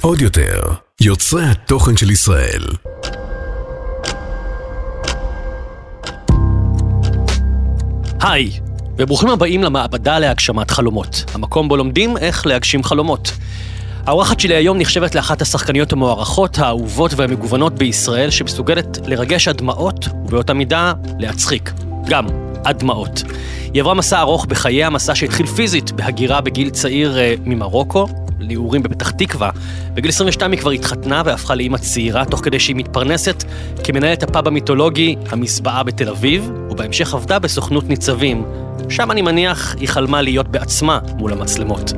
עוד יותר, יוצרי התוכן של ישראל. היי, וברוכים הבאים למעבדה להגשמת חלומות, המקום בו לומדים איך להגשים חלומות. האורחת שלי היום נחשבת לאחת השחקניות המוערכות, האהובות והמגוונות בישראל, שמסוגלת לרגש עד דמעות, ובאותה מידה להצחיק. גם, עד דמעות. היא עברה מסע ארוך בחייה, מסע שהתחיל פיזית בהגירה בגיל צעיר אה, ממרוקו, ליעורים בפתח תקווה. בגיל 22 היא כבר התחתנה והפכה לאימא צעירה, תוך כדי שהיא מתפרנסת כמנהלת הפאב המיתולוגי, המזבעה בתל אביב, ובהמשך עבדה בסוכנות ניצבים. שם אני מניח היא חלמה להיות בעצמה מול המצלמות.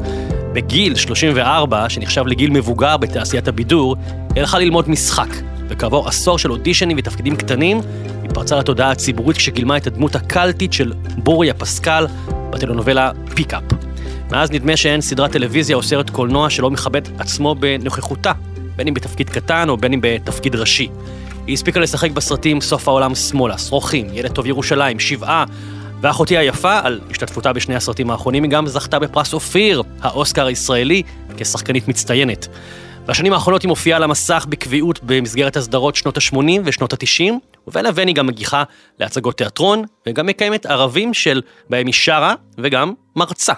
בגיל 34, שנחשב לגיל מבוגר בתעשיית הבידור, היא הלכה ללמוד משחק, וכעבור עשור של אודישנים ותפקידים קטנים, היא פרצה לתודעה הציבורית כשגילמה את הדמות הקלטית של בוריה פסקל בטלנובלה פיקאפ. מאז נדמה שאין סדרת טלוויזיה או סרט קולנוע שלא מכבד עצמו בנוכחותה, בין אם בתפקיד קטן או בין אם בתפקיד ראשי. היא הספיקה לשחק בסרטים סוף העולם שמאלה, שרוכים, ילד טוב ירושלים, שבעה, ואחותי היפה, על השתתפותה בשני הסרטים האחרונים, היא גם זכתה בפרס אופיר, האוסקר הישראלי, כשחקנית מצטיינת. בשנים האחרונות היא מופיעה על המסך בקביעות במסגרת הסדרות שנות ה-80 ושנות ה-90, ובין לבין היא גם מגיחה להצגות תיאטרון, וגם מקיימת ערבים של בהם היא שרה וגם מרצה.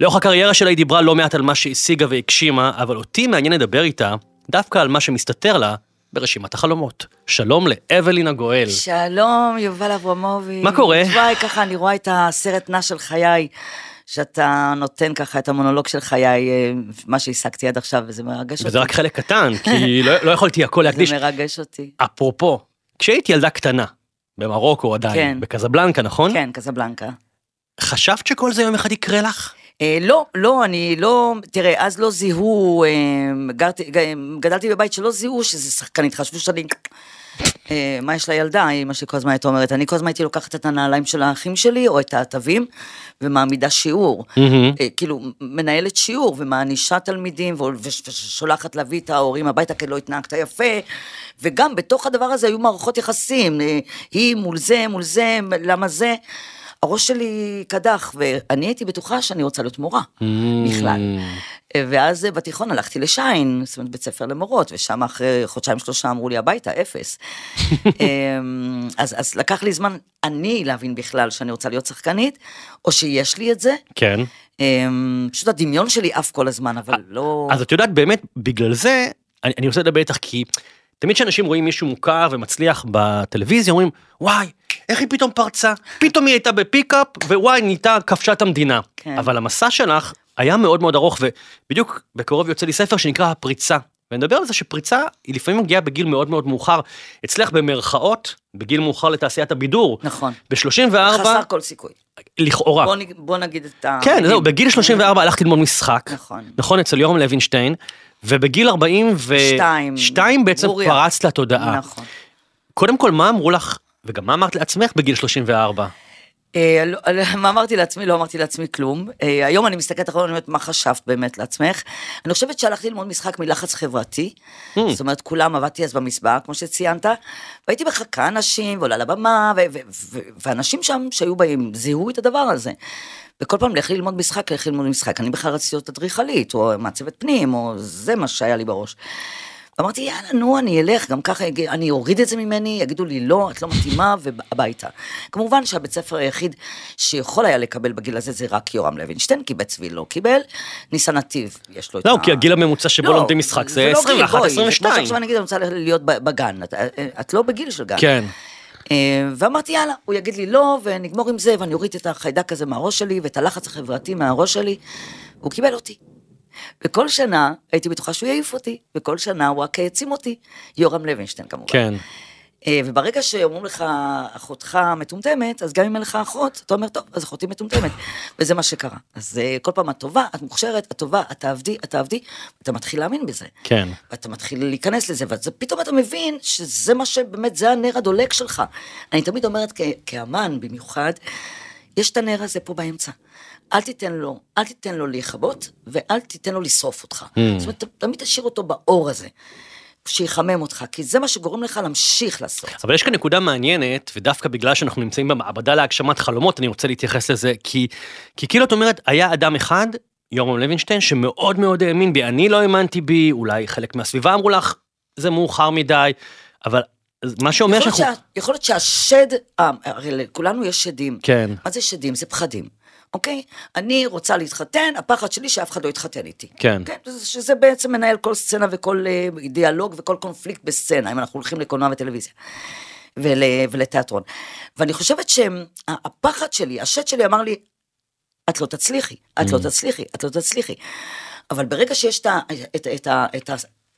לאורך הקריירה שלה היא דיברה לא מעט על מה שהשיגה והגשימה, אבל אותי מעניין לדבר איתה דווקא על מה שמסתתר לה ברשימת החלומות. שלום לאבלין הגואל. שלום, יובל אברמוביץ'. מה קורה? וואי, ככה אני רואה את הסרט נע של חיי, שאתה נותן ככה את המונולוג של חיי, אה, מה שהשגתי עד עכשיו, וזה מרגש אותי. וזה רק חלק קטן, כי לא, לא יכולתי הכל להקדיש. זה מרגש אותי. אפרופו, כשהייתי ילדה קטנה, במרוקו עדיין, כן. בקזבלנקה, נכון? כן, קזבלנקה. חשבת שכל זה יום אחד יקרה לך? אה, לא, לא, אני לא, תראה, אז לא זיהו, אה, גרתי, גדלתי בבית שלא זיהו שזה שחקנית, חשבו שאני... אה, מה יש לילדה, אמא שלי כל הזמן הייתה אומרת, אני כל הזמן הייתי לוקחת את הנעליים של האחים שלי, או את העטבים, ומעמידה שיעור. אה, כאילו, מנהלת שיעור, ומענישה תלמידים, ושולחת להביא את ההורים הביתה, כי לא התנהגת יפה, וגם בתוך הדבר הזה היו מערכות יחסים, אה, היא מול זה, מול זה, למה זה. הראש שלי קדח, ואני הייתי בטוחה שאני רוצה להיות מורה, בכלל. ואז אה, בתיכון הלכתי לשיין, זאת אומרת בית ספר למורות, ושם אחרי חודשיים שלושה אמרו לי הביתה, אפס. אמ, אז, אז לקח לי זמן אני להבין בכלל שאני רוצה להיות שחקנית, או שיש לי את זה. כן. אמ, פשוט הדמיון שלי עף כל הזמן, אבל לא... אז את יודעת, באמת, בגלל זה, אני, אני רוצה לדבר איתך, כי תמיד כשאנשים רואים מישהו מוכר ומצליח בטלוויזיה, אומרים, וואי, איך היא פתאום פרצה? פתאום היא הייתה בפיקאפ, ווואי, נהייתה כבשה את המדינה. כן. אבל המסע שלך היה מאוד מאוד ארוך, ובדיוק בקרוב יוצא לי ספר שנקרא הפריצה. ונדבר על זה שפריצה היא לפעמים מגיעה בגיל מאוד מאוד מאוחר, אצלך במרכאות, בגיל מאוחר לתעשיית הבידור. נכון. ב-34, חסר כל סיכוי. לכאורה. בוא, נג- בוא נגיד את ה... כן, זהו, בגיל 34 הלכתי ללמוד משחק. נכון. נכון, אצל יורם לוינשטיין, ובגיל 42 שתיים. בעצם ברוריה. פרצת לתודעה. נכון. קודם כל, מה אמרו לך, וגם מה אמרת לעצמך בגיל 34? אה, לא- מה אמרתי לעצמי? לא אמרתי לעצמי כלום. אה, היום אני מסתכלת אחרונה, אני אומרת, מה חשבת באמת לעצמך? אני חושבת שהלכתי ללמוד משחק מלחץ חברתי. Hmm. זאת אומרת, כולם עבדתי אז במסבעה, כמו שציינת, והייתי מחכה אנשים, ועולה לבמה, ואנשים שם שהיו באים, זיהו את הדבר הזה. וכל פעם לכי ללמוד משחק, לכי ללמוד משחק. אני בכלל רציתי להיות אדריכלית, או מעצבת פנים, או זה מה שהיה לי בראש. אמרתי, יאללה, נו, אני אלך, גם ככה, אני אוריד את זה ממני, יגידו לי, לא, את לא מתאימה, והביתה. כמובן שהבית ספר היחיד שיכול היה לקבל בגיל הזה זה רק יורם לוינשטיין, כי בית צבי לא קיבל, ניסן נתיב, יש לו את לא, כי הגיל הממוצע שבו לא, לומדים משחק זה לא גיל, 21, בואי, זה כמו 22. שעכשיו אני אגיד, אני רוצה להיות בגן, את, את לא בגיל של גן. כן. אה, ואמרתי, יאללה, הוא יגיד לי לא, ונגמור עם זה, ואני אוריד את החיידק הזה מהראש שלי, ואת הלחץ החברתי מהראש שלי. הוא קיבל אותי. וכל שנה הייתי בטוחה שהוא יעיף אותי, וכל שנה הוא רק העצים אותי. יורם לוינשטיין כמובן. כן. אה, וברגע שאומרים לך, אחותך מטומטמת, אז גם אם אין לך אחות, אתה אומר, טוב, אז אחותי מטומטמת. וזה מה שקרה. אז אה, כל פעם את טובה, את מוכשרת, את טובה, את תעבדי, את תעבדי, אתה מתחיל להאמין בזה. כן. ואתה מתחיל להיכנס לזה, ופתאום אתה מבין שזה מה שבאמת, זה הנר הדולק שלך. אני תמיד אומרת, כאמן במיוחד, יש את הנר הזה פה באמצע. אל תיתן לו, אל תיתן לו להיכבות, ואל תיתן לו לשרוף אותך. Mm. זאת אומרת, תמיד תשאיר אותו באור הזה, שיחמם אותך, כי זה מה שגורם לך להמשיך לעשות. אבל יש כאן נקודה מעניינת, ודווקא בגלל שאנחנו נמצאים במעבדה להגשמת חלומות, אני רוצה להתייחס לזה, כי, כי כאילו את אומרת, היה אדם אחד יורם לוינשטיין, שמאוד מאוד האמין בי, אני לא האמנתי בי, אולי חלק מהסביבה אמרו לך, זה מאוחר מדי, אבל מה שאומר יכול שאנחנו... שה- יכול להיות שהשד, אה, הרי לכולנו יש שדים. כן. מה זה שדים? זה פחדים. אוקיי? אני רוצה להתחתן, הפחד שלי שאף אחד לא יתחתן איתי. כן. כן, שזה- בעצם מנהל כל סצנה וכל אה, דיאלוג וכל קונפליקט בסצנה, אם אנחנו הולכים לקולנוע וטלוויזיה. ול, ולתיאטרון. ואני חושבת שהפחד שלי, השד שלי אמר לי, את לא תצליחי, את לא תצליחי, את לא תצליחי. אבל ברגע שיש את, את, את, את,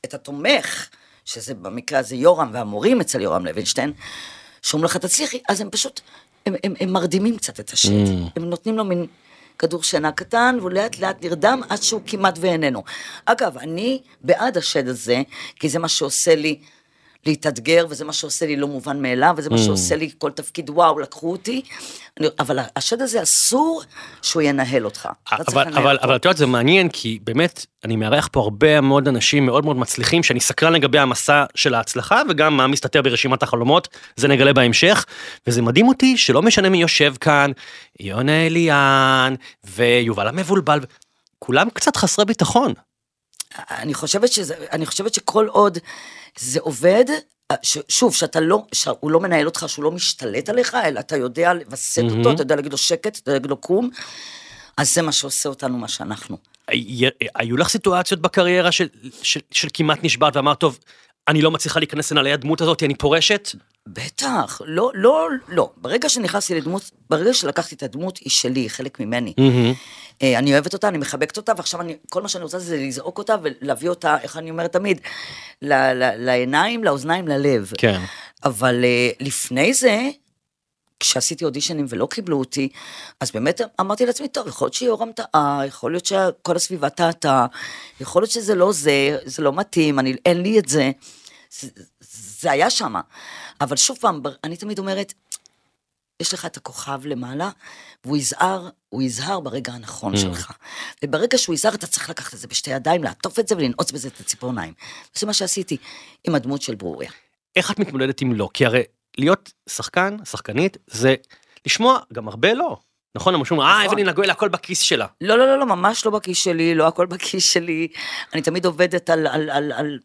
את התומך, שזה במקרה הזה יורם והמורים אצל יורם לוינשטיין, שאומרים לך תצליחי, אז הם פשוט, הם, הם, הם מרדימים קצת את השד. הם נותנים לו מין כדור שינה קטן, והוא לאט לאט נרדם עד שהוא כמעט ואיננו. אגב, אני בעד השד הזה, כי זה מה שעושה לי להתאתגר, וזה מה שעושה לי לא מובן מאליו, וזה מה שעושה לי כל תפקיד, וואו, לקחו אותי. אני, אבל השד הזה אסור שהוא ינהל אותך. אבל, אבל. אבל את יודעת, זה מעניין, כי באמת, אני מארח פה הרבה מאוד אנשים מאוד מאוד מצליחים, שאני סקרן לגבי המסע של ההצלחה, וגם מה מסתתר ברשימת החלומות, זה נגלה בהמשך, וזה מדהים אותי שלא משנה מי יושב כאן, יונה אליאן, ויובל המבולבל, כולם קצת חסרי ביטחון. אני חושבת שזה, אני חושבת שכל עוד זה עובד, ש, שוב, שאתה לא, שהוא לא מנהל אותך, שהוא לא משתלט עליך, אלא אתה יודע לווסת אותו, אתה יודע להגיד לו שקט, אתה יודע להגיד לו קום, אז זה מה שעושה אותנו מה שאנחנו. הי- היו לך סיטואציות בקריירה של, של, של כמעט נשבעת ואמרת, טוב, אני לא מצליחה להיכנס לנעלי הדמות הזאת, אני פורשת? בטח, לא, לא, לא. ברגע שנכנסתי לדמות, ברגע שלקחתי את הדמות, היא שלי, היא חלק ממני. אה, אני אוהבת אותה, אני מחבקת אותה, ועכשיו אני, כל מה שאני רוצה זה לזעוק אותה ולהביא אותה, איך אני אומרת תמיד, ל, ל, לעיניים, לאוזניים, ללב. כן. אבל אה, לפני זה, כשעשיתי אודישנים ולא קיבלו אותי, אז באמת אמרתי לעצמי, טוב, יכול להיות שיורם טעה, יכול להיות שכל הסביבה טעתה, יכול להיות שזה לא זה, זה לא מתאים, אני, אין לי את זה. זה, זה היה שמה. אבל שוב פעם, אני תמיד אומרת, יש לך את הכוכב למעלה, והוא יזהר, הוא יזהר ברגע הנכון שלך. וברגע שהוא יזהר, אתה צריך לקחת את זה בשתי ידיים, לעטוף את זה ולנעוץ בזה את הציפורניים. וזה מה שעשיתי עם הדמות של ברוריה. איך את מתמודדת עם לא? כי הרי להיות שחקן, שחקנית, זה לשמוע גם הרבה לא. נכון? אנשים אומרים, אה, נכון. אבלין הגואל, הכל בכיס שלה. לא, לא, לא, לא, ממש לא בכיס שלי, לא הכל בכיס שלי. אני תמיד עובדת על... על, על, על...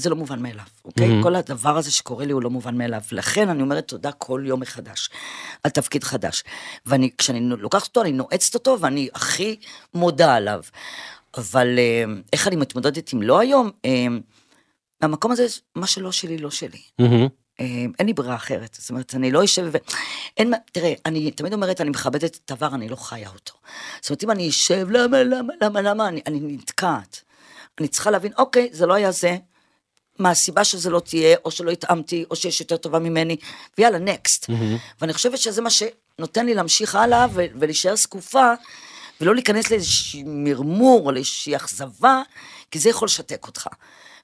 זה לא מובן מאליו, אוקיי? מהמם. כל הדבר הזה שקורה לי הוא לא מובן מאליו. לכן אני אומרת תודה כל יום מחדש, על תפקיד חדש. ואני, כשאני לוקחת אותו, אני נועצת אותו, ואני הכי מודה עליו. אבל אה, איך אני מתמודדת עם לא היום? אה, מהמקום הזה, מה שלא שלי, לא שלי. מהמם. אה, אין לי ברירה אחרת, זאת אומרת, אני לא אשב ו... אין מה, תראה, אני תמיד אומרת, אני מכבדת את הדבר, אני לא חיה אותו. זאת אומרת, אם אני אשב, למה, למה, למה, למה, אני, אני נתקעת. אני צריכה להבין, אוקיי, זה לא היה זה, מה הסיבה שזה לא תהיה, או שלא התאמתי, או שיש יותר טובה ממני, ויאללה, נקסט. ואני חושבת שזה מה שנותן לי להמשיך הלאה ו- ולהישאר זקופה, ולא להיכנס לאיזשהו מרמור או לאיזושהי אכזבה, כי זה יכול לשתק אותך,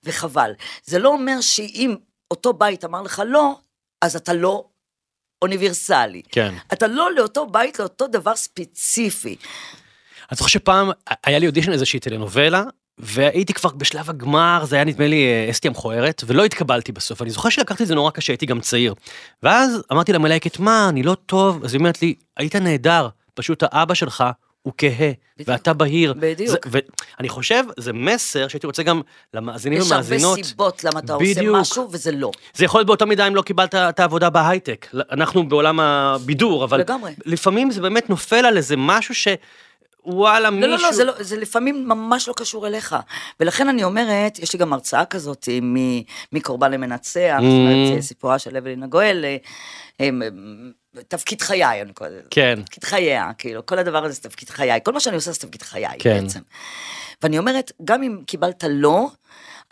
וחבל. זה לא אומר שאם אותו בית אמר לך לא, אז אתה לא אוניברסלי. כן. אתה לא לאותו בית, לאותו דבר ספציפי. אני זוכר שפעם היה לי אודישן איזושהי טלנובלה, והייתי כבר בשלב הגמר, זה היה נדמה לי אה, אסתי המכוערת, ולא התקבלתי בסוף. אני זוכר שלקחתי את זה נורא קשה, הייתי גם צעיר. ואז אמרתי למלהקת, מה, אני לא טוב? אז היא אומרת לי, היית נהדר, פשוט האבא שלך הוא כהה. ואתה בהיר. בדיוק. זה- ואני חושב, זה מסר שהייתי רוצה גם למאזינים יש הרבה ומאזינות. סיבות למה אתה בדיוק. עושה משהו, וזה לא. זה יכול להיות באותה מידה אם לא קיבלת את העבודה בהייטק. אנחנו בעולם הבידור, אבל לגמרי. לפעמים זה באמת נופל על איזה משהו ש... וואלה, לא, מישהו... לא, לא, זה, לא, זה לפעמים ממש לא קשור אליך. ולכן אני אומרת, יש לי גם הרצאה כזאת מ- מקורבן למנצח, זאת אומרת, סיפורה של אבלין הגואל, אה, אה, תפקיד חיי, אני קוראת לזה. כן. תפקיד חייה, כאילו, כל הדבר הזה זה תפקיד חיי. כל מה שאני עושה זה תפקיד חיי, כן. בעצם. ואני אומרת, גם אם קיבלת לא,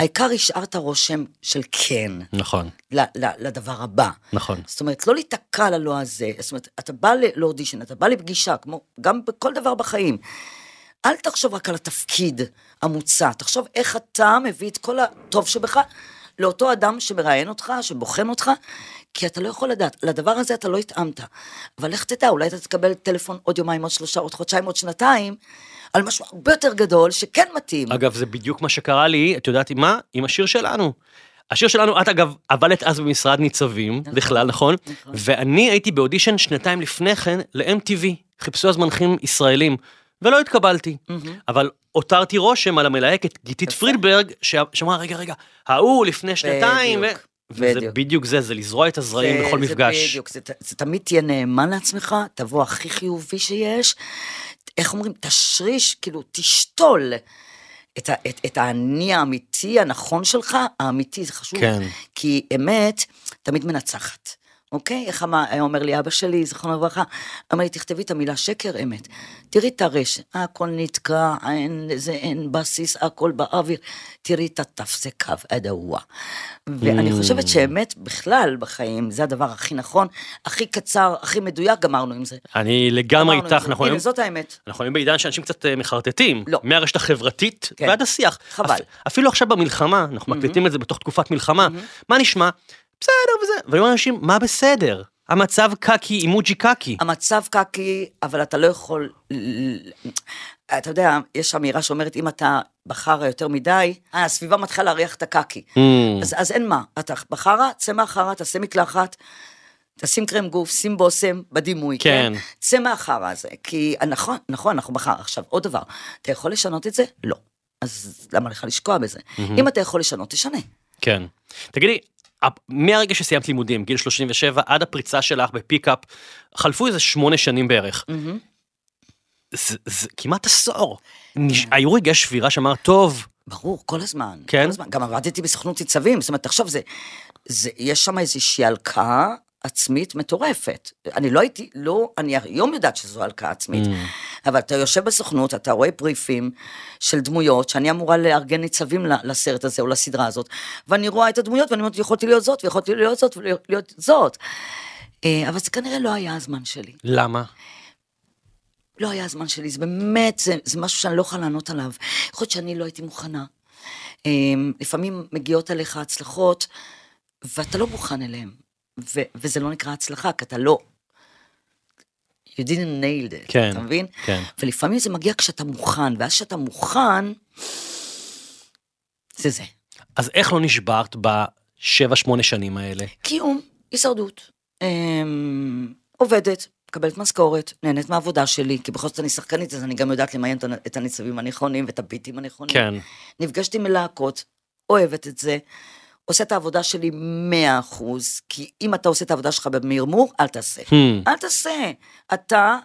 העיקר השארת רושם של כן. נכון, ל- ל- לדבר הבא. נכון. זאת אומרת, לא להיתקע ללא הזה. זאת אומרת, אתה בא לאודישן, אתה בא לפגישה, כמו גם בכל דבר בחיים. אל תחשוב רק על התפקיד המוצע, תחשוב איך אתה מביא את כל הטוב שבך לאותו אדם שמראיין אותך, שבוחן אותך, כי אתה לא יכול לדעת, לדבר הזה אתה לא התאמת. אבל לך תדע, אולי אתה תקבל טלפון עוד יומיים, עוד שלושה, עוד חודשיים, עוד שנתיים, על משהו הרבה יותר גדול, שכן מתאים. אגב, זה בדיוק מה שקרה לי, את יודעת עם מה? עם השיר שלנו. השיר שלנו, את אגב עבדת אז במשרד ניצבים, נכון, בכלל, נכון? נכון. ואני הייתי באודישן שנתיים לפני כן ל-MTV, חיפשו אז מנחים ישראלים. ולא התקבלתי. מהמם. אבל הותרתי רושם על המלהקת גיתית. פרידברג, שאמרה, רגע, רגע, ההוא לפני שנתיים. בדיוק, וזה בדיוק. בדיוק זה, זה לזרוע את הזרעים זה- בכל זה מפגש. בדיוק, זה, זה תמיד תהיה נאמן לעצמך, תבוא הכי חיובי שיש, איך אומרים, תשריש, כאילו, תשתול את, את, את האני האמיתי הנכון שלך, האמיתי, זה חשוב, כן. כי אמת תמיד מנצחת. אוקיי? איך אמר, אומר לי אבא שלי, זיכרונו לברכה, אמר לי, תכתבי את המילה שקר, אמת. תראי את הרשת, הכל נתקע, אין, זה, אין בסיס, הכל באוויר. תראי את התף, זה קו, ההוא. ואני Mm. חושבת שאמת בכלל בחיים, זה הדבר הכי נכון, הכי קצר, הכי מדויק, גמרנו עם זה. אני לגמרי איתך. אנחנו הנה. זאת האמת. אנחנו היום בעידן שאנשים קצת אה, מחרטטים, לא. מהרשת החברתית כן. ועד השיח. חבל. אפ- אפילו עכשיו במלחמה, אנחנו מקליטים את זה בתוך תקופת מלחמה, מה נשמע? בסדר וזה, והיום אנשים, מה בסדר? המצב קקי, אימוג'י קקי. המצב קקי, אבל אתה לא יכול... אתה יודע, יש אמירה שאומרת, אם אתה בחרא יותר מדי, אה, הסביבה מתחילה להריח את הקקי. Mm. אז, אז אין מה, אתה בחרא, צא מהחרא, תעשה מקלחת, תשים קרם גוף, שים בושם בדימוי, כן? כן. צא מהחרא הזה, כי נכון, נכון, אנחנו בחרא. עכשיו, עוד דבר, אתה יכול לשנות את זה? לא. אז למה לך לשקוע בזה? אם אתה יכול לשנות, תשנה. כן. תגידי, מהרגע שסיימת לימודים, גיל 37, עד הפריצה שלך בפיקאפ, חלפו איזה שמונה שנים בערך. זה, זה כמעט עשור. נש... היו רגעי שבירה שאמרת, טוב, ברור, כל הזמן. כן? כל הזמן. גם עבדתי בסוכנות ניצבים, זאת אומרת, תחשוב, זה, זה, יש שם איזושהי הלקאה עצמית מטורפת. אני לא הייתי, לא, אני היום יודעת שזו הלקאה עצמית, Mm. אבל אתה יושב בסוכנות, אתה רואה בריפים של דמויות, שאני אמורה לארגן ניצבים לסרט הזה או לסדרה הזאת, ואני רואה את הדמויות, ואני אומרת, יכולתי להיות זאת, ויכולתי להיות זאת, ולהיות זאת. אה, אבל זה כנראה לא היה הזמן שלי. למה? לא היה הזמן שלי, זה באמת, זה, זה משהו שאני לא יכולה לענות עליו. יכול להיות שאני לא הייתי מוכנה. אמ, לפעמים מגיעות אליך הצלחות, ואתה לא מוכן אליהן. ו- וזה לא נקרא הצלחה, כי אתה לא... You didn't nailed it, כן, אתה מבין? כן. ולפעמים זה מגיע כשאתה מוכן, ואז כשאתה מוכן, זה זה. אז איך לא נשברת בשבע, שמונה שנים האלה? קיום, הישרדות. אמ, עובדת, מקבלת משכורת, נהנית מהעבודה שלי, כי בכל זאת אני שחקנית, אז אני גם יודעת למיין את הנ- את הניצבים הנכונים ואת הביטים הנכונים. כן. נפגשת עם מלהקות, אוהבת את זה, עושה את העבודה שלי מאה אחוז, כי אם אתה עושה את העבודה שלך במרמור, אל תעשה. Hmm. אל תעשה. אתה,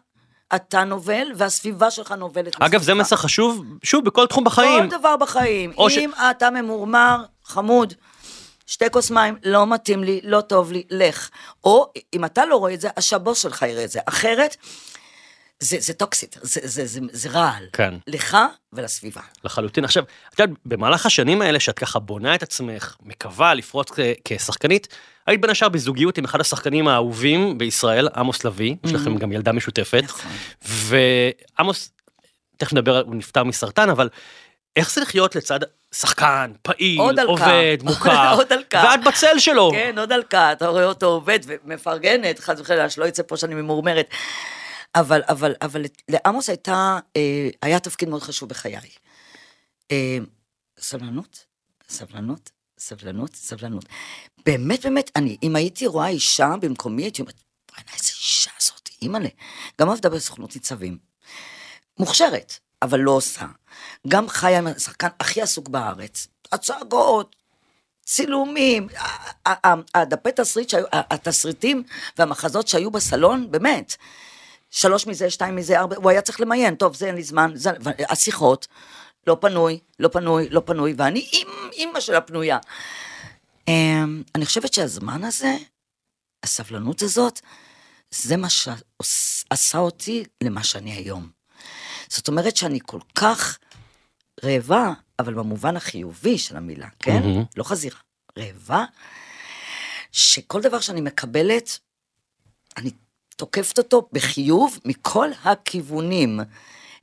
אתה נובל, והסביבה שלך נובלת. אגב, זה מסביבך. מסר חשוב, שוב, בכל תחום בחיים. כל דבר בחיים. או ש- אם אתה ממורמר, חמוד, שתי כוס מים, לא מתאים לי, לא טוב לי, לך. או אם אתה לא רואה את זה, אז שהבוס שלך יראה את זה. אחרת, זה, זה טוקסית, זה, זה, זה, זה רעל. כן. לך ולסביבה. לחלוטין. עכשיו, את יודעת, במהלך השנים האלה שאת ככה בונה את עצמך, מקווה לפרוץ כ- כשחקנית, היית בין השאר בזוגיות עם אחד השחקנים האהובים בישראל, עמוס לביא, יש לכם גם ילדה משותפת. נכון. ועמוס, תכף נדבר, הוא נפטר מסרטן, אבל איך זה לחיות לצד שחקן, פעיל. עובד, מוכר, עוד הלקאה. ואת בצל שלו. כן, עוד הלקאה, אתה רואה אותו עובד ומפרגנת, חס וחלילה, שלא יצא פה שאני ממורמרת. אבל, אבל, אבל לעמוס הייתה, אה, היה תפקיד מאוד חשוב בחיי. אה, סבלנות, סבלנות, סבלנות, סבלנות. באמת, באמת, אני, אם הייתי רואה אישה במקומי, הייתי אומרת, בוא'נה, איזה אישה זאת, אימא'לה. גם עבדה בסוכנות ניצבים. מוכשרת, אבל לא עושה. גם חיה עם השחקן הכי עסוק בארץ. הצגות, צילומים, הדפי תסריט התסריטים והמחזות שהיו בסלון, באמת. שלוש מזה, שתיים מזה, ארבע, הוא היה צריך למיין, טוב, זה אין לי זמן, זה, השיחות, לא פנוי, לא פנוי, לא פנוי, ואני עם אימא של הפנויה. אמ, אני חושבת שהזמן הזה, הסבלנות הזאת, זה מה שעשה אותי למה שאני היום. זאת אומרת שאני כל כך רעבה, אבל במובן החיובי של המילה, כן? מהמם. לא חזירה, רעבה, שכל דבר שאני מקבלת, אני תוקפת אותו בחיוב מכל הכיוונים.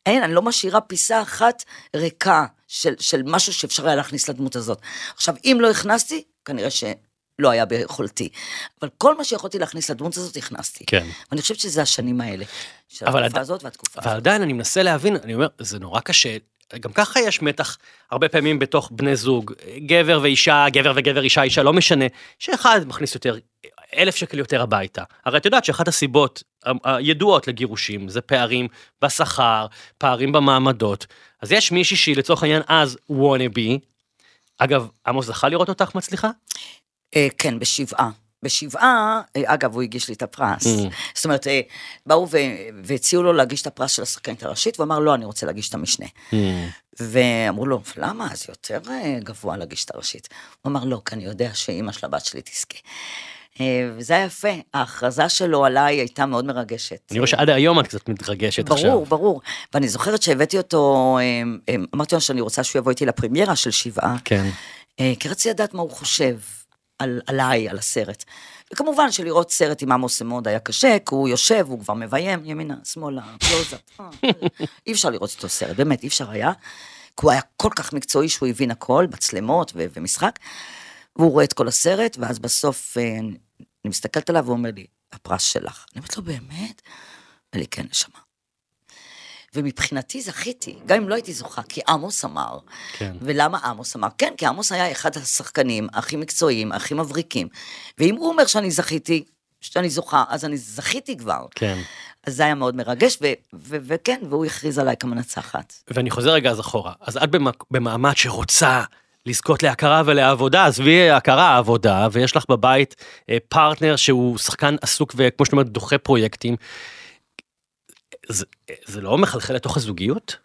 אין, אני לא משאירה פיסה אחת ריקה של, של משהו שאפשר היה להכניס לדמות הזאת. עכשיו, אם לא הכנסתי, כנראה שלא היה ביכולתי. אבל כל מה שיכולתי להכניס לדמות הזאת, הכנסתי. כן. ואני חושבת שזה השנים האלה. של אבל התקופה עד- הזאת והתקופה אבל הזאת. עדיין אני מנסה להבין, אני אומר, זה נורא קשה. גם ככה יש מתח הרבה פעמים בתוך בני זוג, גבר ואישה, גבר וגבר, אישה, אישה, לא משנה, שאחד מכניס יותר אלף שקל יותר הביתה. הרי את יודעת שאחת הסיבות הידועות לגירושים זה פערים בשכר, פערים במעמדות. אז יש מישהי שהיא לצורך העניין אז וונאבי. אגב, עמוס זכה לראות אותך מצליחה? אה, כן, בשבעה. בשבעה, אה, אגב, הוא הגיש לי את הפרס. Mm. זאת אומרת, אה, באו והציעו לו להגיש את הפרס של השחקנית הראשית, והוא אמר, לא, אני רוצה להגיש את המשנה. ואמרו לו, למה? זה יותר גבוה להגיש את הראשית. הוא אמר, לא, כי אני יודע שאימא של הבת שלי תזכה. אה, וזה היה יפה, ההכרזה שלו עליי הייתה מאוד מרגשת. אני רואה שעד היום את קצת מתרגשת עכשיו. ברור, ברור. ואני זוכרת שהבאתי אותו, אה, אה, אמרתי לו שאני רוצה שהוא יבוא איתי לפרמיירה של שבעה. כן. כי רציתי לדעת מה הוא חושב על, עליי, על הסרט. וכמובן שלראות סרט עם עמוס מאוד היה קשה, כי הוא יושב, הוא כבר מביים, ימינה, שמאלה, קלוזאפ. אי אפשר לראות איתו סרט, באמת, אי אפשר היה. כי הוא היה כל כך מקצועי שהוא הבין הכל, מצלמות ומשחק. והוא רואה את כל הסרט, ואז בסוף אני מסתכלת עליו והוא אומר לי, הפרס שלך. אני אומרת לו, באמת? אומר לי, כן, נשמה. ומבחינתי זכיתי, גם אם לא הייתי זוכה, כי עמוס אמר. כן. ולמה עמוס אמר? כן, כי עמוס היה אחד השחקנים הכי מקצועיים, הכי מבריקים. ואם הוא אומר שאני זכיתי, שאני זוכה, אז אני זכיתי כבר. כן. אז זה היה מאוד מרגש, ו- ו- וכן, והוא הכריז עליי כמנצחת. ואני חוזר רגע אז אחורה. אז את במק- במעמד שרוצה לזכות להכרה ולעבודה, עזבי הכרה, עבודה, ויש לך בבית אה, פרטנר שהוא שחקן עסוק וכמו שאת אומרת, דוחה פרויקטים. זה, זה לא מחלחל לתוך הזוגיות?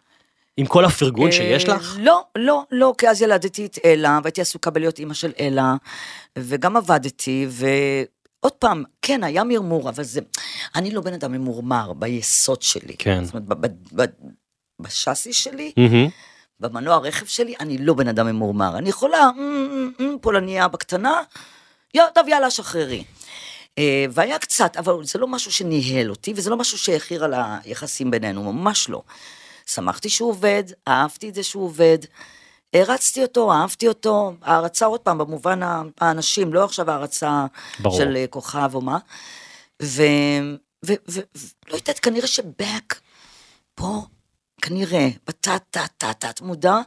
עם כל הפרגון שיש אה, לך? לא, לא, לא, כי אז ילדתי את אלה, והייתי עסוקה בלהיות אימא של אלה, וגם עבדתי, ועוד פעם, כן, היה מרמור, אבל זה... אני לא בן אדם ממורמר ביסוד שלי. כן. זאת אומרת, בשאסי שלי, מהמם. במנוע הרכב שלי, אני לא בן אדם ממורמר. אני יכולה, "מ, מ, מ, פולניה בקטנה, יא, טוב, יאללה, שחררי. אה, והיה קצת, אבל זה לא משהו שניהל אותי, וזה לא משהו שהכיר על היחסים בינינו, ממש לא. שמחתי שהוא עובד, אהבתי את זה שהוא עובד, הערצתי אותו, אהבתי אותו, הערצה עוד פעם, במובן האנשים, לא עכשיו הערצה ברור. של אה, כוכב או מה. ולא יודעת, כנראה שבק פה, כנראה, בתת תת תת תת מודע,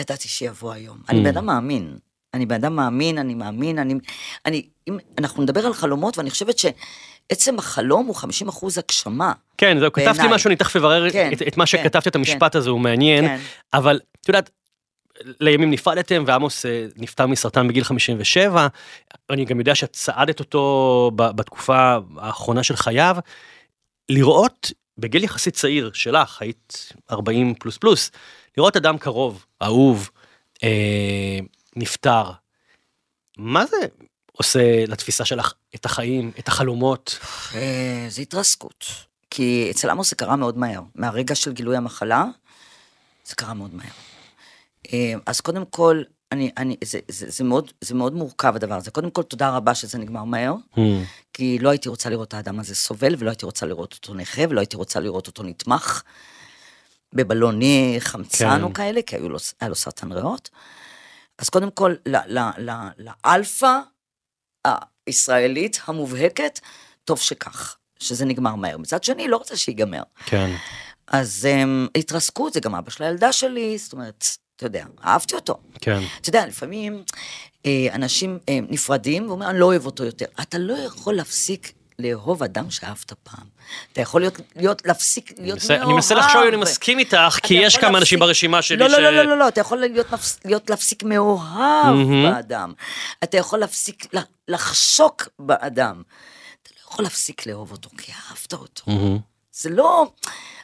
ידעתי שיבוא היום. אני בן אדם מאמין. אני בן אדם מאמין, אני מאמין, אני... אני אם, אנחנו נדבר על חלומות, ואני חושבת שעצם החלום הוא 50 אחוז הגשמה. כן, זהו, כתבתי. משהו, אני תכף אברר כן, את, את מה כן, שכתבת, את כן. המשפט הזה, הוא מעניין, כן. אבל את יודעת, לימים נפרדתם, ועמוס אה, נפטר מסרטן בגיל 57, אני גם יודע שאת צעדת אותו בתקופה האחרונה של חייו, לראות בגיל יחסית צעיר שלך, היית 40 פלוס פלוס, לראות אדם קרוב, אהוב, אה, נפטר, מה זה עושה לתפיסה שלך את החיים, את החלומות? אה, זה התרסקות. כי אצל עמוס זה קרה מאוד מהר. מהרגע של גילוי המחלה, זה קרה מאוד מהר. אה, אז קודם כל, אני, אני, זה, זה, זה, מאוד, זה מאוד מורכב הדבר הזה. קודם כל, תודה רבה שזה נגמר מהר, כי לא הייתי רוצה לראות את האדם הזה סובל, ולא הייתי רוצה לראות אותו נכה, ולא הייתי רוצה לראות אותו נתמך בבלוני חמצן כן. או כאלה, כי היו לו, היה לו סרטן ריאות. אז קודם כל, ל- ל- ל- לאלפא הישראלית המובהקת, טוב שכך, שזה נגמר מהר. מצד שני, לא רוצה שיגמר. כן. אז um, התרסקות, זה גם אבא של הילדה שלי, זאת אומרת, אתה יודע, אהבתי אותו. כן. אתה יודע, לפעמים אה, אנשים אה, נפרדים ואומרים, אני לא אוהב אותו יותר. אתה לא יכול להפסיק לאהוב אדם שאהבת פעם. אתה יכול להיות, להיות להפסיק להיות מנסה- אני מנסה לחשוב אם אני מסכים איתך, כי יש כמה אנשים להפסיק- ברשימה שלי לא, ש... לא, לא, לא, לא, לא, אתה יכול להיות, להיות להפסיק מאוהב מהמם. באדם. אתה יכול להפסיק לחשוק באדם. אתה לא יכול להפסיק לאהוב אותו, כי אהבת אותו. מהמם. זה לא,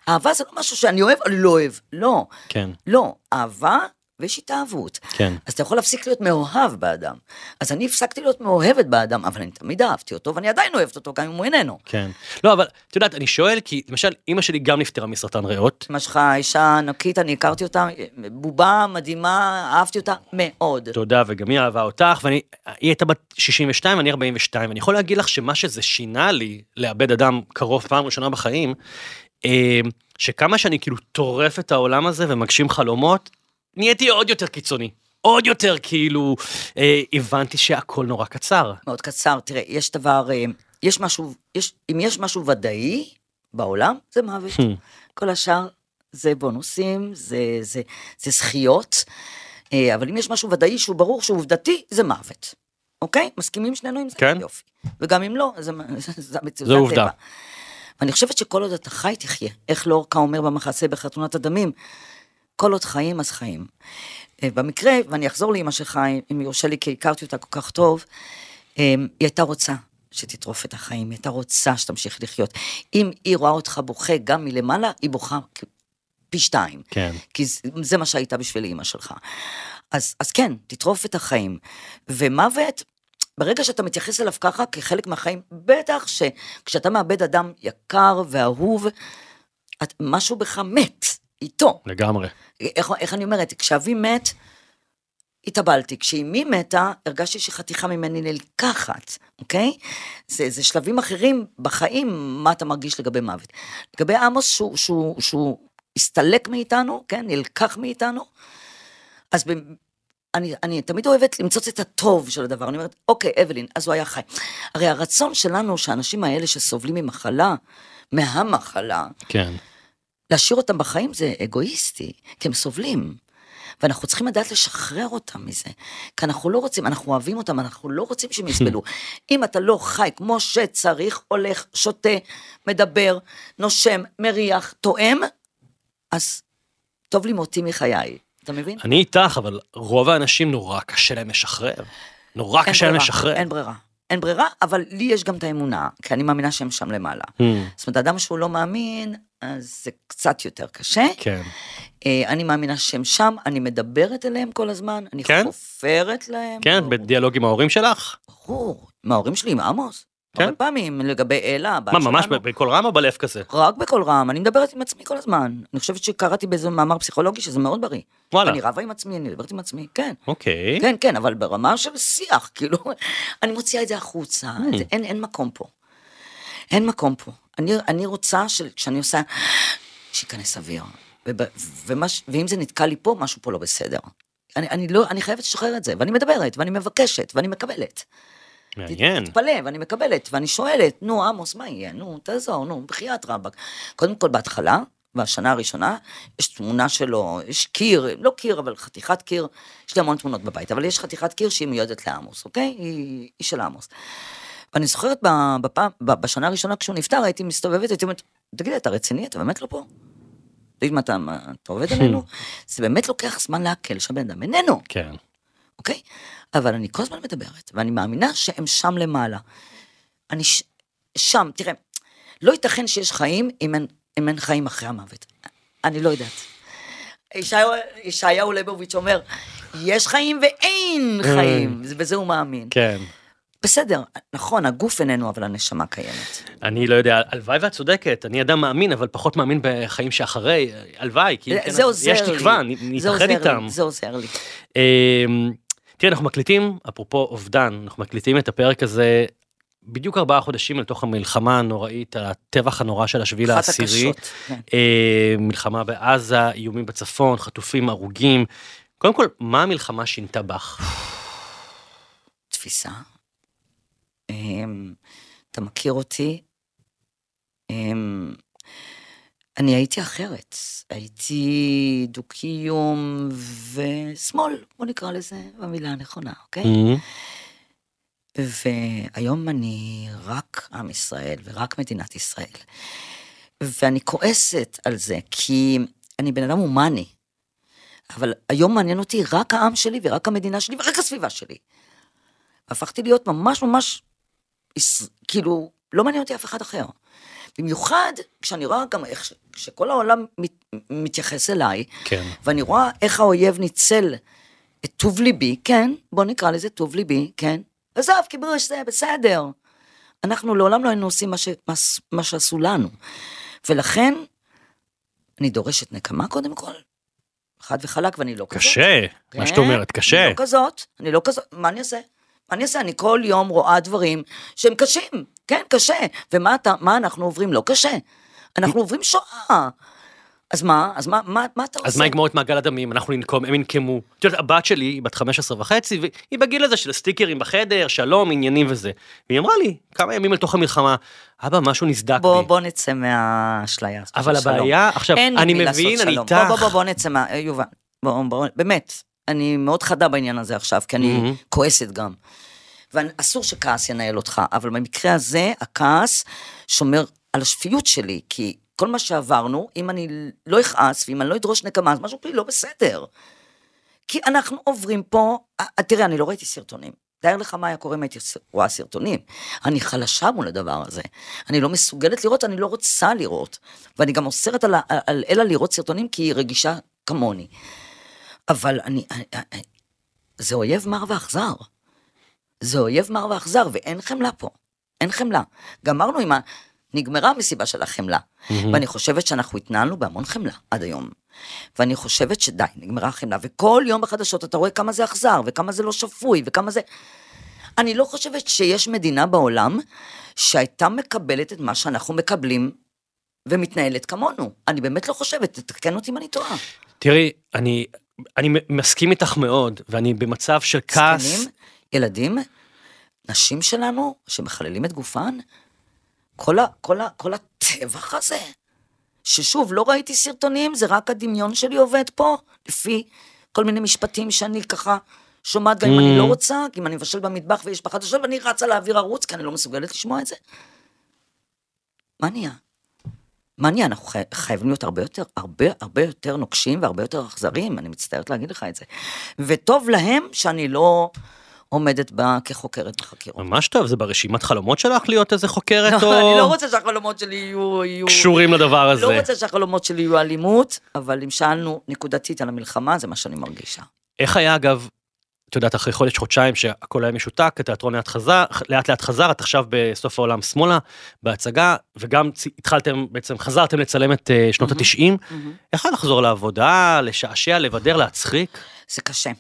אהבה זה לא משהו שאני אוהב, אני לא אוהב. לא. כן. לא, אהבה ויש התאהבות. כן. אז אתה יכול להפסיק להיות מאוהב באדם. אז אני הפסקתי להיות מאוהבת באדם, אבל אני תמיד אהבתי אותו, ואני עדיין אוהבת אותו, גם אם הוא איננו. כן. לא, אבל את יודעת, אני שואל, כי למשל, אימא שלי גם נפטרה מסרטן ריאות. אמא שלך אישה ענקית, אני הכרתי אותה, בובה מדהימה, אהבתי אותה מאוד. תודה, וגם היא אהבה אותך, ואני, היא הייתה בת 62, אני 42, ואני יכול להגיד לך שמה שזה שינה לי, לאבד אדם קרוב פעם ראשונה בחיים, שכמה שאני כאילו טורף את העולם הזה ומגשים חלומות, נהייתי עוד יותר קיצוני. עוד יותר כאילו, אה, הבנתי שהכל נורא קצר. מאוד קצר, תראה, יש דבר, אה, יש משהו, יש, אם יש משהו ודאי בעולם, זה מוות. כל השאר זה בונוסים, זה, זה, זה זכיות, אה, אבל אם יש משהו ודאי שהוא ברור שהוא עובדתי, זה מוות. אוקיי? מסכימים שנינו עם זה? כן. יופי. וגם אם לא, זה, זה, זה המציאות, זו עובדה. ואני חושבת שכל עוד אתה חי, תחיה. איך לורקה אומר במחסה בחתונת הדמים? כל עוד חיים, אז חיים. אה, במקרה, ואני אחזור לאמא שלך, אם יורשה לי, כי הכרתי אותה כל כך טוב, אה, היא הייתה רוצה שתטרוף את החיים, היא הייתה רוצה שתמשיך לחיות. אם היא רואה אותך בוכה גם מלמעלה, היא בוכה פי שתיים. כן. כי זה, זה מה שהייתה בשביל אימא שלך. אז, אז כן, תטרוף את החיים. ומוות, ברגע שאתה מתייחס אליו ככה, כחלק מהחיים, בטח שכשאתה מאבד אדם יקר ואהוב, את, משהו בך מת איתו. לגמרי. איך, איך אני אומרת, כשאבי מת, התאבלתי. כשאימי מתה, הרגשתי שחתיכה ממני נלקחת, אוקיי? זה, זה שלבים אחרים בחיים, מה אתה מרגיש לגבי מוות. לגבי עמוס, שהוא, שהוא, שהוא הסתלק מאיתנו, כן? נלקח מאיתנו, אז אני, אני תמיד אוהבת למצוץ את הטוב של הדבר. אני אומרת, אוקיי, אבלין, אז הוא היה חי. הרי הרצון שלנו, שהאנשים האלה שסובלים ממחלה, מהמחלה, כן. להשאיר אותם בחיים זה אגואיסטי, כי הם סובלים. ואנחנו צריכים לדעת לשחרר אותם מזה. כי אנחנו לא רוצים, אנחנו אוהבים אותם, אנחנו לא רוצים שהם יסבלו. אם אתה לא חי כמו שצריך, הולך, שותה, מדבר, נושם, מריח, תואם, אז טוב לי מותי מחיי. אתה מבין? אני איתך, אבל רוב האנשים נורא קשה להם לשחרר. נורא קשה להם לשחרר. אין ברירה. אין ברירה, אבל לי יש גם את האמונה, כי אני מאמינה שהם שם למעלה. Hmm, זאת אומרת, אדם שהוא לא מאמין, אז זה קצת יותר קשה. כן. אה, אני מאמינה שהם שם, אני מדברת אליהם כל הזמן, אני כן? חופרת להם. כן, ברור. בדיאלוג עם ההורים שלך? ברור. עם ההורים שלי, עם עמוס. כן? הרבה פעמים לגבי אלה, הבת מה, ממש שלנו. בקול רם או בלב כזה? רק בקול רם, אני מדברת עם עצמי כל הזמן. אני חושבת שקראתי באיזה מאמר פסיכולוגי שזה מאוד בריא. וואלה. אני רבה עם עצמי, אני מדברת עם עצמי, כן. אוקיי. כן, כן, אבל ברמה של שיח, כאילו, אני מוציאה את זה החוצה, Hmm. זה, אין, אין מקום פה. אין מקום פה. אני, אני רוצה שכשאני עושה, שייכנס אוויר. וב, ומש, ואם זה נתקע לי פה, משהו פה לא בסדר. אני, אני, לא, אני חייבת לשחרר את זה, ואני מדברת, ואני מבקשת, ואני מקבלת. מעניין. תתפלא, ואני מקבלת, ואני שואלת, נו, עמוס, מה יהיה? נו, תעזור, נו, בחייאת רבאק. קודם כל, בהתחלה, בשנה הראשונה, יש תמונה שלו, יש קיר, לא קיר, אבל חתיכת קיר, יש לי המון תמונות בבית, אבל יש חתיכת קיר שהיא מיועדת לעמוס, אוקיי? היא, היא של עמוס. ואני זוכרת בפעם, בשנה הראשונה כשהוא נפטר, הייתי מסתובבת, הייתי אומרת, תגיד, אתה רציני? אתה באמת לא פה? תגיד, מה אתה, אתה עובד עלינו? זה באמת לוקח זמן לעכל שהבן אדם איננו. כן. אוקיי? אבל אני כל הזמן מדברת, ואני מאמינה שהם שם למעלה. אני ש... שם, תראה, לא ייתכן שיש חיים אם אין, אם אין חיים אחרי המוות. אני לא יודעת. ישעיהו- ליבוביץ' אומר, יש חיים ואין חיים, בזה הוא מאמין. כן. בסדר, נכון, הגוף איננו, אבל הנשמה קיימת. אני לא יודע, הלוואי ואת צודקת, אני אדם מאמין, אבל פחות מאמין בחיים שאחרי, הלוואי, כי כן, זה עוזר לי. יש תקווה, נ- זה נתאחד עוזר לי, איתם. זה עוזר לי. אמ, תראה, אנחנו מקליטים, אפרופו אובדן, אנחנו מקליטים את הפרק הזה בדיוק ארבעה חודשים לתוך המלחמה הנוראית, הטבח הנורא של השביעי לעשירי. כן. אה, מלחמה בעזה, איומים בצפון, חטופים, הרוגים. קודם כל, מה המלחמה שינתה בך? תפיסה. אמ, אתה מכיר אותי? אני הייתי אחרת. הייתי דו-קיום ושמאל, בוא נקרא לזה במילה הנכונה, אוקיי? אמ, והיום אני רק עם ישראל ורק מדינת ישראל. ואני כועסת על זה, כי אני בן אדם הומני. אבל היום מעניין אותי רק העם שלי ורק המדינה שלי ורק הסביבה שלי. הפכתי להיות ממש ממש, כאילו, לא מעניין אותי אף אחד אחר. במיוחד כשאני רואה גם איך, ש- כשכל העולם מת, מתייחס אליי, כן. ואני רואה איך האויב ניצל את טוב ליבי, כן, בוא נקרא לזה טוב ליבי, כן, עזוב, כיבוש זה בסדר. אנחנו לעולם לא היינו עושים מה, ש, מה, מה שעשו לנו. ולכן, אני דורשת נקמה קודם כל, חד וחלק, ואני לא כזאת. קשה, מה שאת אומרת, אני קשה. לא כזאת, אני לא כזאת, מה אני אעשה? אני אעשה? אני כל יום רואה דברים שהם קשים, כן, קשה. ומה אתה, מה אנחנו עוברים? לא קשה. אנחנו עוברים שואה. אז מה, אז מה, מה, מה אתה עושה? אז מה יגמור את מעגל הדמים, אנחנו ננקום, הם ינקמו. את יודעת, הבת שלי היא בת 15 וחצי, והיא בגיל הזה של סטיקרים בחדר, שלום, עניינים וזה. והיא אמרה לי, כמה ימים לתוך המלחמה, אבא, משהו נסדק בוא, בי. בוא נצא מהאשליה אבל. הבעיה, עכשיו, אני מבין, אני. איתך. בוא, בוא, בוא, בוא נצא מה... יובל, בוא, בוא, באמת, אני מאוד חדה בעניין הזה עכשיו, כי אני מהמם. כועסת גם. ואסור שכעס ינהל אותך, אבל במקרה הזה, הכעס שומר על השפיות שלי, כי כל מה שעברנו, אם אני לא אכעס ואם אני לא אדרוש נקמה, אז משהו כלי לא בסדר. כי אנחנו עוברים פה, אה, תראה, אני לא ראיתי סרטונים. תאר לך מה היה קורה אם הייתי רואה סרטונים. אני חלשה מול הדבר הזה. אני לא מסוגלת לראות, אני לא רוצה לראות. ואני גם אוסרת על, על, על אלה לראות סרטונים כי היא רגישה כמוני. אבל אני, אני, אני זה אויב מר ואכזר. זה אויב מר ואכזר, ואין חמלה פה. אין חמלה. גמרנו עם ה... נגמרה המסיבה של החמלה. Mm-hmm. ואני חושבת שאנחנו התנהלנו בהמון חמלה עד היום. ואני חושבת שדי, נגמרה החמלה. וכל יום בחדשות אתה רואה כמה זה אכזר, וכמה זה לא שפוי, וכמה זה... אני לא חושבת שיש מדינה בעולם שהייתה מקבלת את מה שאנחנו מקבלים ומתנהלת כמונו. אני באמת לא חושבת, תתקן אותי אם אני טועה. תראי, אני, אני מסכים איתך מאוד, ואני במצב של כעס... זקנים, ילדים, נשים שלנו שמחללים את גופן, כל, ה, כל, ה, כל הטבח הזה, ששוב, לא ראיתי סרטונים, זה רק הדמיון שלי עובד פה, לפי כל מיני משפטים שאני ככה שומעת, גם אם אני לא mm. רוצה, אם אני מבשל במטבח ויש בחדשות, ואני רצה להעביר ערוץ, כי אני לא מסוגלת לשמוע את זה. מה נהיה? מה נהיה? אנחנו חי... חייבים להיות הרבה יותר, הרבה הרבה יותר נוקשים והרבה יותר אכזריים, אני מצטערת להגיד לך את זה. וטוב להם שאני לא עומדת בה כחוקרת בחקירות. ממש טוב, זה ברשימת חלומות שלך להיות איזה חוקרת לא, או... אני לא רוצה שהחלומות שלי. יהיו... קשורים לדבר הזה. לא רוצה שהחלומות שלי יהיו אלימות, אבל אם שאלנו נקודתית על המלחמה, זה מה שאני מרגישה. איך היה אגב את יודעת, אחרי חודש, חודשיים שהכל היה משותק, התיאטרון לאט חזר, לאט לאט חזר, את עכשיו בסוף העולם שמאלה, בהצגה, וגם התחלתם, בעצם חזרתם לצלם את uh, שנות התשעים. איך לחזור לעבודה, לשעשע, לבדר, להצחיק? זה קשה.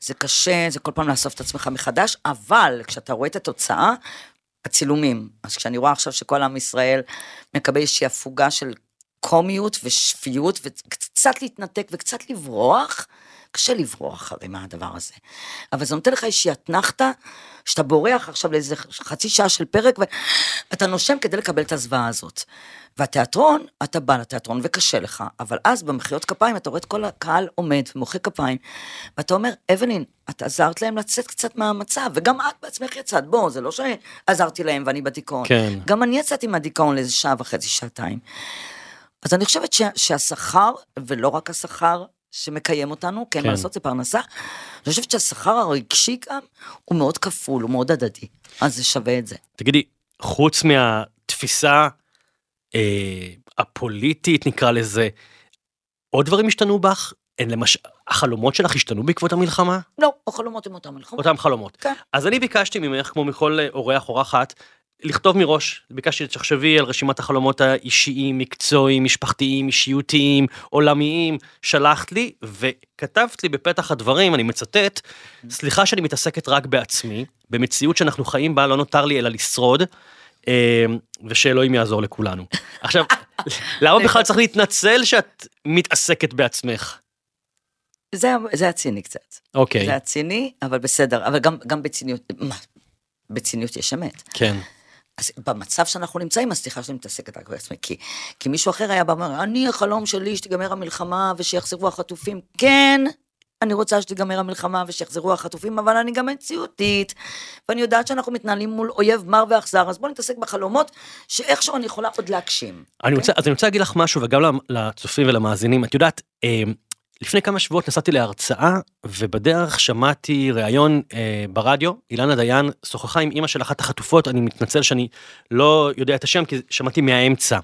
זה קשה, זה כל פעם לאסוף את עצמך מחדש, אבל כשאתה רואה את התוצאה, הצילומים, אז כשאני רואה עכשיו שכל עם ישראל מקבל איזושהי הפוגה של קומיות ושפיות, וקצת להתנתק וקצת לברוח, קשה לברוח הרי מהדבר הזה. אבל זה נותן לך איזושהי אתנחתא, שאתה בורח עכשיו לאיזה חצי שעה של פרק, ואתה נושם כדי לקבל את הזוועה הזאת. והתיאטרון, אתה בא לתיאטרון וקשה לך, אבל אז במחיאות כפיים אתה רואה את כל הקהל עומד ומוחא כפיים, ואתה אומר, אבלין, את עזרת להם לצאת קצת מהמצב, וגם את בעצמך יצאת, בוא, זה לא שעזרתי להם ואני בדיכאון. כן. גם אני יצאתי מהדיכאון לאיזה שעה וחצי, שעתיים. אז אני חושבת שה, שהשכר, ולא רק השכר, שמקיים אותנו, כן, כן. לעשות זה פרנסה. אני חושבת שהשכר הרגשי גם הוא מאוד כפול, הוא מאוד הדדי, אז זה שווה את זה. תגידי, חוץ מהתפיסה אה, הפוליטית, נקרא לזה, עוד דברים השתנו בך? אין למש... החלומות שלך השתנו בעקבות המלחמה? לא, החלומות הם אותם מלחמות. אותם חלומות. כן. אז אני ביקשתי ממך, כמו מכל אורח אורחת, לכתוב מראש, ביקשתי שתחשבי על רשימת החלומות האישיים, מקצועיים, משפחתיים, אישיותיים, עולמיים, שלחת לי, וכתבת לי בפתח הדברים, אני מצטט, סליחה שאני מתעסקת רק בעצמי, במציאות שאנחנו חיים בה לא נותר לי אלא לשרוד, אה, ושאלוהים יעזור לכולנו. עכשיו, למה בכלל צריך להתנצל שאת מתעסקת בעצמך? זה, זה הציני קצת. אוקיי. זה הציני, אבל בסדר, אבל גם, גם בציניות, מה, בציניות יש אמת. כן. אז במצב שאנחנו נמצאים, אז סליחה שאני מתעסקת רק בעצמי, כי, כי מישהו אחר היה בא ואומר, אני החלום שלי שתיגמר המלחמה ושיחזרו החטופים. כן, אני רוצה שתיגמר המלחמה ושיחזרו החטופים, אבל אני גם מציאותית, ואני יודעת שאנחנו מתנהלים מול אויב מר ואכזר, אז בואו נתעסק בחלומות שאיכשהו אני יכולה עוד להגשים. אני okay? רוצה, אז אני רוצה להגיד לך משהו, וגם לצופים ולמאזינים, את יודעת, אה, לפני כמה שבועות נסעתי להרצאה, ובדרך שמעתי ראיון אה, ברדיו, אילנה דיין שוחחה עם אימא של אחת החטופות, אני מתנצל שאני לא יודע את השם, כי שמעתי מהאמצע.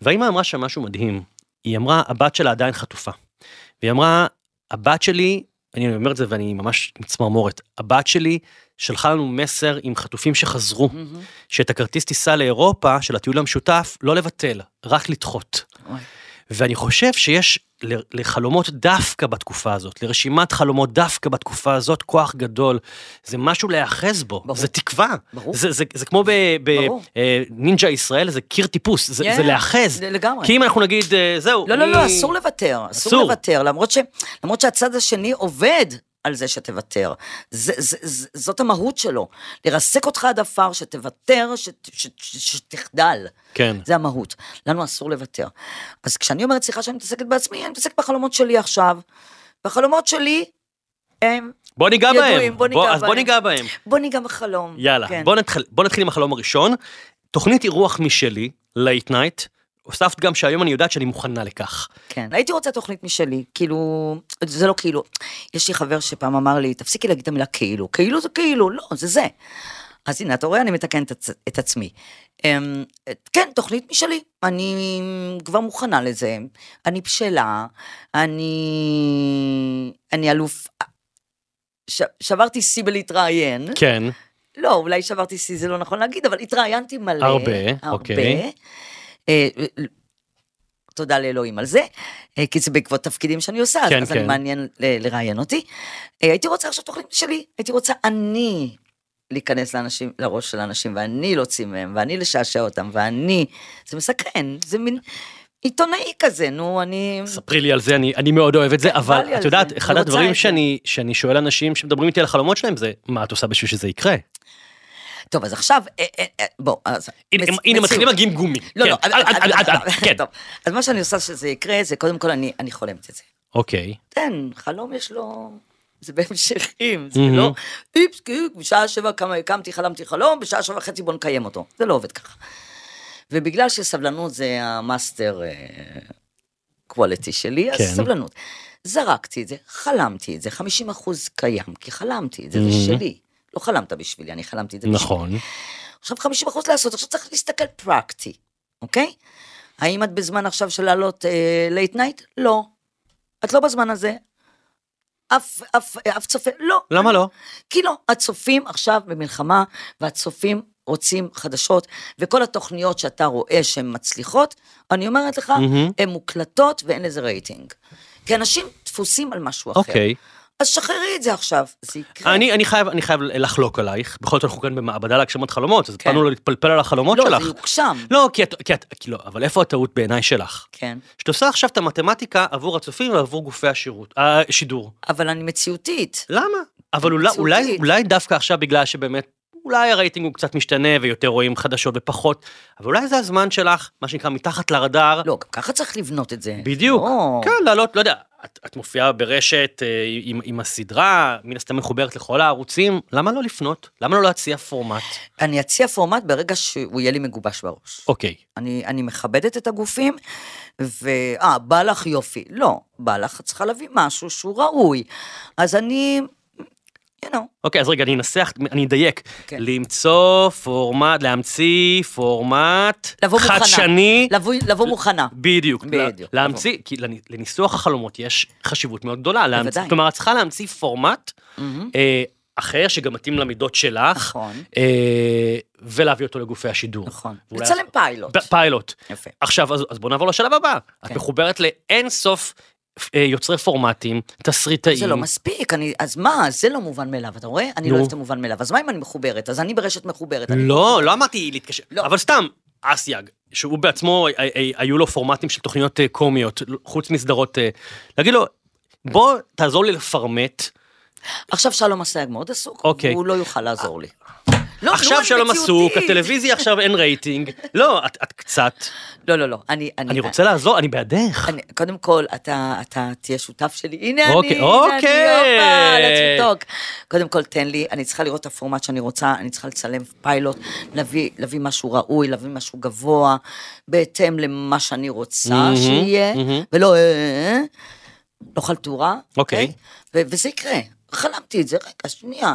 והאימא אמרה שם משהו מדהים, היא אמרה, הבת שלה עדיין חטופה. והיא אמרה, הבת שלי, אני אומר את זה ואני ממש עם צמרמורת, הבת שלי שלחה לנו מסר עם חטופים שחזרו, mm-hmm. שאת הכרטיס טיסה לאירופה של הטיול המשותף, לא לבטל, רק לדחות. ואני חושב שיש לחלומות דווקא בתקופה הזאת, לרשימת חלומות דווקא בתקופה הזאת, כוח גדול. זה משהו להיאחז בו, ברור. זה תקווה. ברור. זה, זה, זה כמו בנינג'ה אה, ישראל, זה קיר טיפוס, זה, yeah, זה להיאחז. לגמרי. כי אם אנחנו נגיד, אה, זהו. לא אני... לא, לא, אסור לוותר. אסור, אסור לוותר, למרות, ש, למרות שהצד השני עובד על זה שתוותר. זה, זה, זה, זאת המהות שלו. לרסק אותך עד עפר, שתוותר, שתחדל. כן. זה המהות. לנו אסור לוותר. אז כשאני אומרת, סליחה שאני מתעסקת בעצמי, אני מתעסקת בחלומות שלי עכשיו. והחלומות שלי הם בוא ניגע ידועים, בהם. בוא ניגע אז בוא בהם. ניגע בהם. בוא ניגע בחלום. יאללה, כן. בוא נתחיל, בוא נתחיל עם החלום הראשון. תוכנית אירוח משלי, late night. הוספת גם שהיום אני יודעת שאני מוכנה לכך. כן, הייתי רוצה תוכנית משלי, כאילו, זה לא כאילו, יש לי חבר שפעם אמר לי, תפסיקי להגיד את המילה כאילו, כאילו זה כאילו, לא, זה זה. אז הנה, אתה רואה, אני מתקנת את, את עצמי. אמ, כן, תוכנית משלי, אני כבר מוכנה לזה, אני בשלה, אני, אני אלוף, ש, שברתי שיא בלהתראיין, כן. לא, אולי שברתי שיא, זה לא נכון להגיד, אבל התראיינתי מלא. הרבה, אוקיי. אה, תודה לאלוהים על זה, אה, כי זה בעקבות תפקידים שאני עושה, כן, אז כן. אני מעניין לראיין אותי. אה, הייתי רוצה עכשיו תוכנית שלי, הייתי רוצה אני להיכנס לאנשים, לראש של האנשים, ואני להוציא מהם, ואני לשעשע אותם, ואני, זה מסקרן, זה מין עיתונאי כזה, נו, אני... ספרי לי על זה, אני, אני מאוד אוהב את זה, כן, אבל את יודעת, זה, אחד הדברים. שאני, שאני שואל אנשים שמדברים איתי על החלומות שלהם זה, מה את עושה בשביל שזה יקרה? טוב, אז עכשיו, אה, אה, אה, בוא, אז... הנה, מתחילים הגמגומים. לא, כן, לא, כן. טוב, אז מה שאני עושה שזה יקרה, זה קודם כל אני, חולמת את זה. אוקיי. כן, חלום יש לו... זה בהמשכים, זה. לא איפס, קיק, בשעה שבע קם- קמתי, חלמתי חלום, בשעה שבע וחצי בוא נקיים אותו. זה לא עובד ככה. ובגלל שסבלנות זה ה master quality שלי, אז כן. סבלנות. זרקתי את זה, חלמתי את זה, 50 אחוז קיים, כי חלמתי את זה, זה. שלי. לא חלמת בשבילי, אני חלמתי את זה בשבילי. נכון. עכשיו 50 אחוז לעשות, עכשיו צריך להסתכל פרקטי, אוקיי? האם את בזמן עכשיו של לעלות late night? לא. את לא בזמן הזה. אף, אף, אף צופה, לא. למה לא? כי לא, הצופים עכשיו במלחמה, והצופים רוצים חדשות, וכל התוכניות שאתה רואה שהן מצליחות, אני אומרת לך, מהמם. הן מוקלטות ואין לזה רייטינג. כי אנשים תפוסים על משהו אחר. אוקיי. אז שחררי את זה עכשיו, זה יקרה. אני, אני, חייב, אני חייב לחלוק עלייך, בכל זאת אנחנו כאן במעבדה להגשמת חלומות, אז כן. באנו להתפלפל על החלומות לא, שלך. זה יוגשם. לא, כי את, כי את, כי לא, אבל איפה הטעות בעיניי שלך? כן. שאת עושה עכשיו את המתמטיקה עבור הצופים ועבור גופי השירות, השידור. אבל אני מציאותית. למה? אבל אולי, אולי. אולי דווקא עכשיו בגלל שבאמת, אולי הרייטינג הוא קצת משתנה ויותר רואים חדשות ופחות, אבל אולי זה הזמן שלך, מה שנקרא מתחת לרדאר, לא, גם ככה צריך לבנות את זה. בדיוק, לא. כן, לעלות, לא יודע, את, את מופיעה ברשת אה, עם, עם הסדרה, מן הסתם מחוברת לכל הערוצים, למה לא לפנות? למה לא להציע פורמט? אני אציע פורמט ברגע שהוא יהיה לי מגובש בראש. אוקיי, אני, אני מכבדת את הגופים, ו... אה, בא לך יופי. לא, בא לך, את צריכה להביא משהו שהוא ראוי. אז אני, you know, אוקיי, אז רגע, אני אנסח, אני אדייק. כן. למצוא פורמט, להמציא פורמט לבוא. חדשני. לבוא, לבוא מוכנה. בדיוק, בדיוק, לה- להמציא, כי לנ- לניסוח החלומות יש חשיבות מאוד גדולה. להמציא- בוודאי. כלומר, את צריכה להמציא פורמט מהמם. אה, אחר, שגם מתאים למידות שלך, נכון. אה, ולהביא אותו לגופי השידור. נכון. לצלם פיילוט. פיילוט. יפה. עכשיו, אז, אז בואו נעבור לשלב הבא. את כן. מחוברת לאין סוף יוצרי פורמטים, תסריטאים. זה לא מספיק, אני, אז מה, זה לא מובן מאליו, אתה רואה? אני. לא אוהבת את המובן מאליו. אז מה אם אני מחוברת? אז אני ברשת מחוברת. לא, לא אמרתי להתקשר, לא. אבל סתם, אסייג, שהוא בעצמו, אה, אה, היו לו פורמטים של תוכניות אה, קומיות, חוץ מסדרות, אה, להגיד לו, בוא תעזור לי לפרמט, עכשיו שלום אסייג מאוד עסוק, אוקיי. והוא לא יוכל לעזור לי. לא, עכשיו אני שלום עסוק. הטלוויזיה עכשיו אין רייטינג, לא, את, את קצת, לא, לא, לא, אני... אני רוצה לעזור, אני בעדך. אני, קודם כל, אתה, אתה תהיה שותף שלי. הנה אוקיי, אני, הנה אוקיי. אני, הופה, let's talk. קודם כל, תן לי, אני צריכה לראות את הפורמט שאני רוצה, אני צריכה לצלם פיילוט, להביא, להביא משהו ראוי, להביא משהו גבוה, בהתאם למה שאני רוצה מהמם, שיהיה, מהמם. ולא, אה, אה, לא חלטורה. אוקיי. ו- וזה יקרה. חלמתי את זה, רגע, שנייה.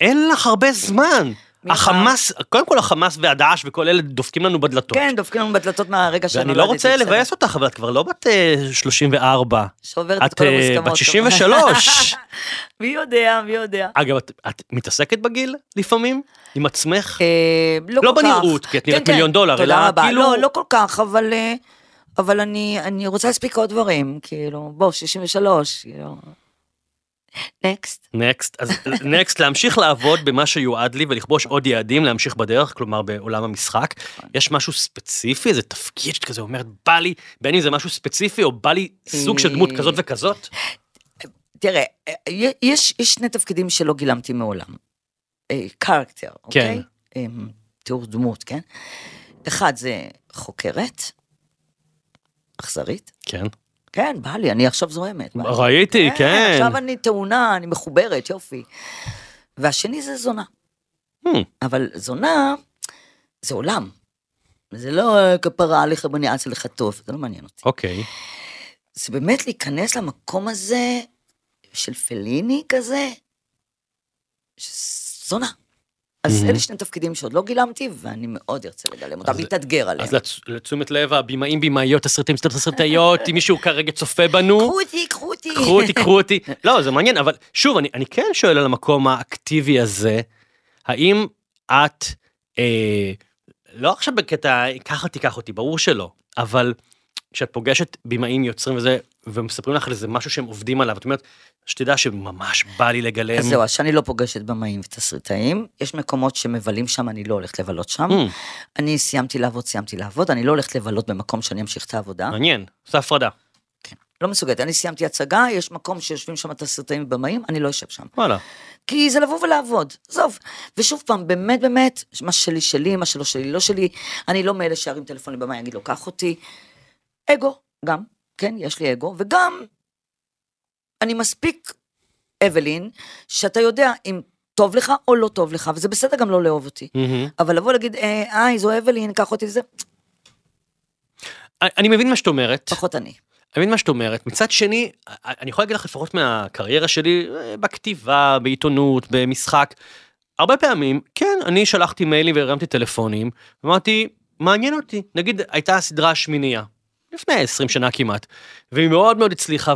אין לך הרבה זמן. החמאס, קודם כל החמאס והדאעש וכל אלה דופקים לנו בדלתות. כן, דופקים לנו בדלתות מהרגע שנולדתי. ואני לא רוצה. לבאס אותך, אבל את כבר לא בת אה, 34. שעוברת את את כל אה, המוסכמות. בת 63. מי יודע, מי יודע. אגב, את, את מתעסקת בגיל לפעמים? עם עצמך? אה, לא, לא. בנראות, כי את נראית כן, מיליון כן, דולר, אלא. כאילו- לא, לא כל כך, אבל, אה, אבל אני, אני רוצה להספיק עוד דברים, כאילו, בוא, 63, כאילו. נקסט. נקסט, אז נקסט, להמשיך לעבוד במה שיועד לי ולכבוש עוד יעדים, להמשיך בדרך, כלומר בעולם המשחק. יש משהו ספציפי, איזה תפקיד שאת כזה אומרת, בא לי, בין אם זה משהו ספציפי או בא לי סוג של דמות אה, כזאת וכזאת? תראה, אה, יש, יש שני תפקידים שלא גילמתי מעולם. קרקטר, אוקיי? אה, תיאור דמות, כן? אחד זה חוקרת, אכזרית, כן. כן, בא לי, אני עכשיו זוהמת. ראיתי, כן. עכשיו אני טעונה, אני מחוברת, יופי. והשני זה זונה. Hmm, אבל זונה, זה עולם. זה לא כפרה עליך בני אצה לך טוב, זה לא מעניין אותי. אוקיי. זה באמת להיכנס למקום הזה של פליני כזה, זונה. אז Mhm. אלה שני תפקידים שעוד לא גילמתי, ואני מאוד ארצה לגלם אותם, להתאתגר עליהם. אז לתשומת לב הבמאים, במאיות, תסריטאים, תסריטאיות, אם מישהו כרגע צופה בנו, קחו אותי, קחו אותי. קחו אותי, קחו אותי. לא, זה מעניין, אבל שוב, אני, אני כן שואל על המקום האקטיבי הזה, האם את, אה, לא עכשיו בקטע, ככה תיקח אותי, ברור שלא, אבל כשאת פוגשת במאים, יוצרים וזה, ומספרים לך על איזה משהו שהם עובדים עליו, את אומרת, שתדע שממש בא לי לגלם. אז זהו, אז שאני לא פוגשת במאים ותסריטאים, יש מקומות שמבלים שם, אני לא הולכת לבלות שם. Hmm, אני סיימתי לעבוד, סיימתי לעבוד, אני לא הולכת לבלות במקום שאני אמשיך את העבודה. מעניין, עושה הפרדה. כן. לא מסוגלת, אני סיימתי הצגה, יש מקום שיושבים שם תסריטאים ובמאים, אני לא אשב שם. וואלה. כי זה לבוא ולעבוד, עזוב. ושוב פעם, באמת באמת, מה שלי שלי, מה שלא שלי לא שלי, אני לא מאלה שירים טלפון לבמאי, יגיד לו, קח אותי. אגו, גם, כן, יש לי אגו, וגם, אני מספיק אבלין, שאתה יודע אם טוב לך או לא טוב לך, וזה בסדר גם לא לאהוב אותי. מהמם. אבל לבוא להגיד, "אה, היי, זו אבלין, קח אותי לזה, אני מבין מה שאת אומרת. פחות אני. אני מבין מה שאת אומרת. מצד שני, אני יכול להגיד לך לפחות מהקריירה שלי, אה, בכתיבה, בעיתונות, במשחק, הרבה פעמים, כן, אני שלחתי מיילים והרמתי טלפונים, אמרתי, מעניין אותי. נגיד, הייתה הסדרה השמינייה, לפני 20 שנה כמעט, והיא מאוד מאוד הצליחה,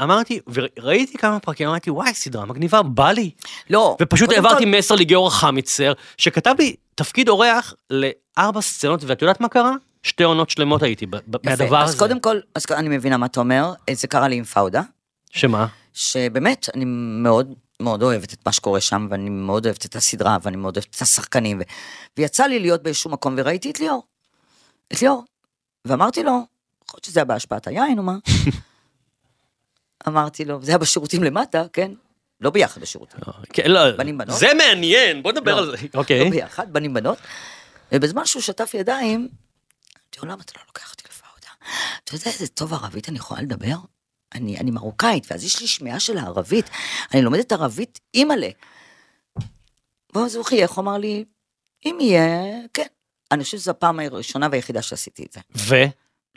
ואמרתי, וראיתי כמה פרקים, אמרתי, וואי, סדרה מגניבה, בא לי. לא. ופשוט העברתי כל- מסר לגיאור חמיצר, שכתב לי תפקיד אורח לארבע סצנות, ואת יודעת מה קרה? שתי עונות שלמות הייתי מהדבר הזה. אז קודם כל, אז אני מבינה מה אתה אומר, אה, זה קרה לי עם פאודה. שמה? שבאמת, אני מאוד מאוד אוהבת את מה שקורה שם, ואני מאוד אוהבת את הסדרה, ואני מאוד אוהבת את השחקנים, ו... ויצא לי להיות באיזשהו מקום, וראיתי את ליאור. את ליאור. ואמרתי לו, יכול להיות שזה היה בהשפעת היין או מה? אמרתי לו, זה היה בשירותים למטה, כן? לא ביחד בשירותים, כן, לא, בנים בנות? זה מעניין, בוא נדבר לא. על זה. אוקיי. לא ביחד, בנים בנות. ובזמן שהוא שטף ידיים, אמרתי לו, למה אתה לא לוקח אותי לפאודה? אתה יודע איזה טוב ערבית אני יכולה לדבר? אני, אני מרוקאית, ואז יש לי שמיעה של הערבית. אני לומדת ערבית, אימא'לה. ואז הוא חייך, הוא אמר לי, אם יהיה, כן. אני חושבת שזו הפעם הראשונה והיחידה שעשיתי את זה. ו?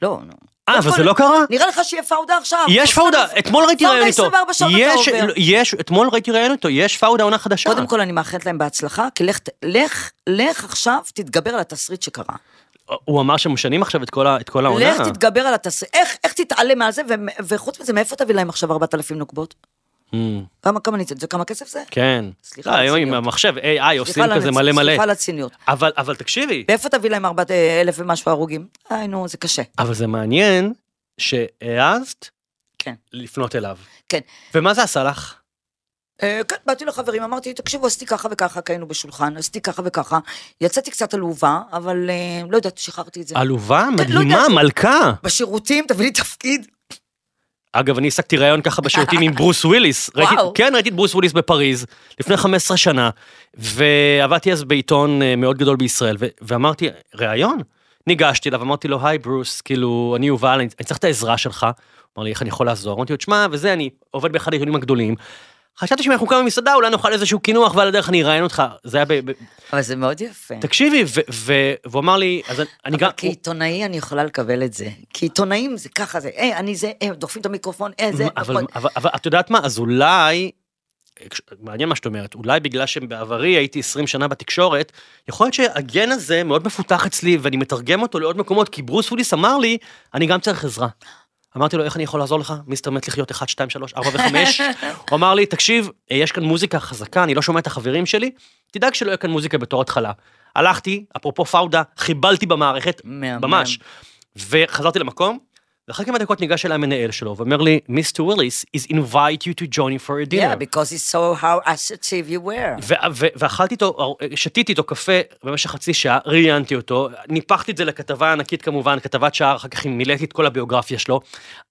לא, נו. אה, אבל זה לא קרה? נראה לך שיהיה פאודה עכשיו. יש פאודה- פאודה, אתמול ראיתי פאודה ראיון איתו. 24 שעות אתה יש, עובר. יש, אתמול ראיתי ראיון איתו, יש פאודה עונה חדשה. קודם כל אני מאחלת להם בהצלחה, כי לך, לך, לך עכשיו, תתגבר על התסריט שקרה. הוא אמר שמשנים עכשיו את כל ה- את כל העונה. לך תתגבר על התסריט, איך, איך תתעלם מעל זה, ו- וחוץ מזה, מאיפה תביא להם עכשיו 4,000 נוקבות? Hmm, כמה, כמה ניצל, זה כמה כסף זה? כן. סליחה לא, על היום עם הציניות. המחשב, AI עושים כזה מלא מלא. סליחה על הציניות. אבל אבל תקשיבי, מאיפה תביא להם 4,000 ומשהו הרוגים? איי, נו, זה קשה. אבל זה מעניין שהעזת כן. לפנות אליו. כן. ומה זה עשה לך? אה, כן, באתי לחברים, אמרתי, תקשיבו, עשיתי ככה וככה, כי היינו בשולחן, עשיתי ככה וככה. יצאתי קצת עלובה, אבל אה, לא יודעת, שחררתי את זה. עלובה כן, לא מדהימה. מלכה. בשירותים, תביא לי תפקיד. אגב, אני העסקתי ראיון ככה בשירותים עם ברוס וויליס. ראיתי, וואו. כן, ראיתי את ברוס וויליס בפריז, לפני 15 שנה, ועבדתי אז בעיתון אה, מאוד גדול בישראל, ו- ואמרתי, ראיון? ניגשתי אליו, אמרתי לו, היי ברוס, כאילו, אני יובל, אני, אני צריך את העזרה שלך. אמר לי, איך אני יכול לעזור? אמרתי לו, תשמע, וזה, אני עובד באחד העיתונים הגדולים. חשבתי שאם אנחנו קמים במסעדה, אולי נאכל איזשהו קינוח, ועל הדרך אני אראיין אותך. זה היה ב... ב... אבל זה מאוד יפה. תקשיבי, והוא אמר לי, אז אני- אני גם... כעיתונאי אני יכולה לקבל את זה. כי עיתונאים זה ככה זה, אה, אני זה, אה, דוחפים את המיקרופון, אה, זה, אבל. אבל, אבל את יודעת מה, אז אולי, מעניין מה שאת אומרת, אולי בגלל שבעברי הייתי 20 שנה בתקשורת, יכול להיות שהגן הזה מאוד מפותח אצלי ואני מתרגם אותו לעוד מקומות, כי ברוס וויליס אמר לי, אני גם צריך עזרה. אמרתי לו, איך אני יכול לעזור לך? מיסטר מת לחיות 1, 2, 3, 4 ו-5. הוא אמר לי, תקשיב, אה, יש כאן מוזיקה חזקה, אני לא שומע את החברים שלי, תדאג שלא יהיה כאן מוזיקה בתור התחלה. הלכתי, אפרופו פאודה, חיבלתי במערכת. ממש. וחזרתי למקום, ואחרי כמה דקות ניגש אליי המנהל שלו ואומר לי, מיסטר וויליס is invite you to join for a dinner. Yeah, because it's so how assertive you were. ואכלתי איתו, שתיתי איתו קפה במשך חצי שעה, ראיינתי אותו, ניפחתי את זה לכתבה ענקית כמובן, כתבת שער, אחר כך מילאתי את כל הביוגרפיה שלו,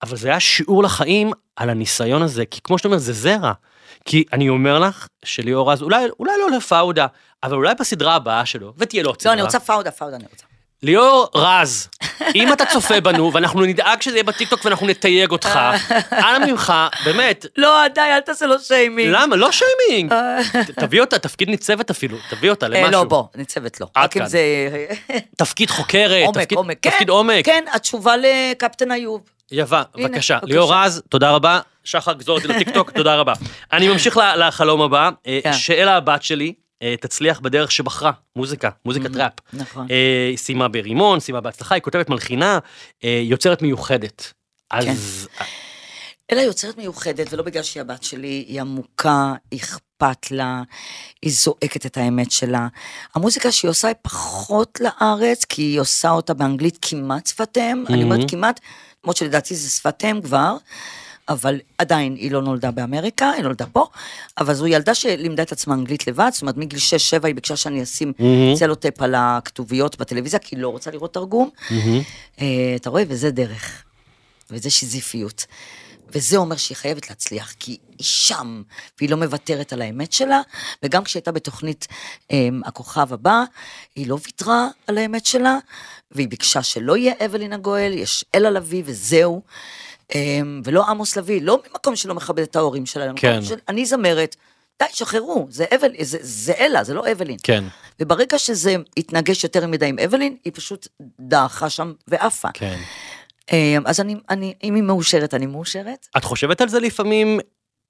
אבל זה היה שיעור לחיים על הניסיון הזה, כי כמו שאתה אומר, זה זרע. כי אני אומר לך שליאור רז, אולי, אולי לא לפאודה, אבל אולי בסדרה הבאה שלו, ותהיה לו עוד לא, סדרה. אני רוצה פאודה, פאודה אני רוצה. ליאור רז, אם אתה צופה בנו, ואנחנו נדאג שזה יהיה בטיקטוק ואנחנו נתייג אותך, אנא ממך, באמת, לא, די, אל תעשה לו שיימינג. למה? לא שיימינג. ת- תביא אותה, תפקיד ניצבת אפילו, תביא אותה אה, למשהו. לא, בוא, ניצבת לא. עד כאן. זה... תפקיד חוקרת, תפקיד- עומק. כן, עומק. כן, התשובה לקפטן איוב. הנה, בבקשה. ליאור רז, תודה רבה. שחר, גזור אותי לטיקטוק, תודה רבה. אני ממשיך לחלום הבא. אה, כן. שאלה הבת שלי, אה, תצליח בדרך שבחרה, מוזיקה, מוזיקת ראפ. נכון. אה, היא סיימה ברימון, סיימה בהצלחה, היא כותבת מלחינה, אה, יוצרת מיוחדת. אז אלא יוצרת מיוחדת, ולא בגלל שהיא הבת שלי, היא עמוקה, אכפת לה, היא זועקת את האמת שלה. המוזיקה שהיא עושה היא פחות לארץ, כי היא עושה אותה באנגלית כמעט שפת אם, אני אומרת כמעט, למרות שלדעתי זה שפת אם כבר, אבל עדיין היא לא נולדה באמריקה, היא נולדה פה, אבל זו ילדה שלימדה את עצמה אנגלית לבד, זאת אומרת מגיל 6-7 היא ביקשה שאני אשים צלוטייפ על הכתוביות בטלוויזיה, כי היא לא רוצה לראות תרגום. אה, אתה רואה? וזה דרך. וזה שיזיפיות. וזה אומר שהיא חייבת להצליח, כי היא שם, והיא לא מוותרת על האמת שלה, וגם כשהיא הייתה בתוכנית um, הכוכב הבא, היא לא ויתרה על האמת שלה, והיא ביקשה שלא יהיה אבלין הגואל, יש אלה לביא וזהו, ולא עמוס לביא, לא ממקום שלא מכבד את ההורים אלא כן. של אני זמרת, די, שחררו, זה אבל, זה, זה אלה, זה לא אבלין. כן. וברגע שזה התנגש יותר מדי עם אבלין, היא פשוט דעכה שם ועפה. כן. אה, אז אני, אני, אם היא מאושרת, אני מאושרת. את חושבת על זה לפעמים?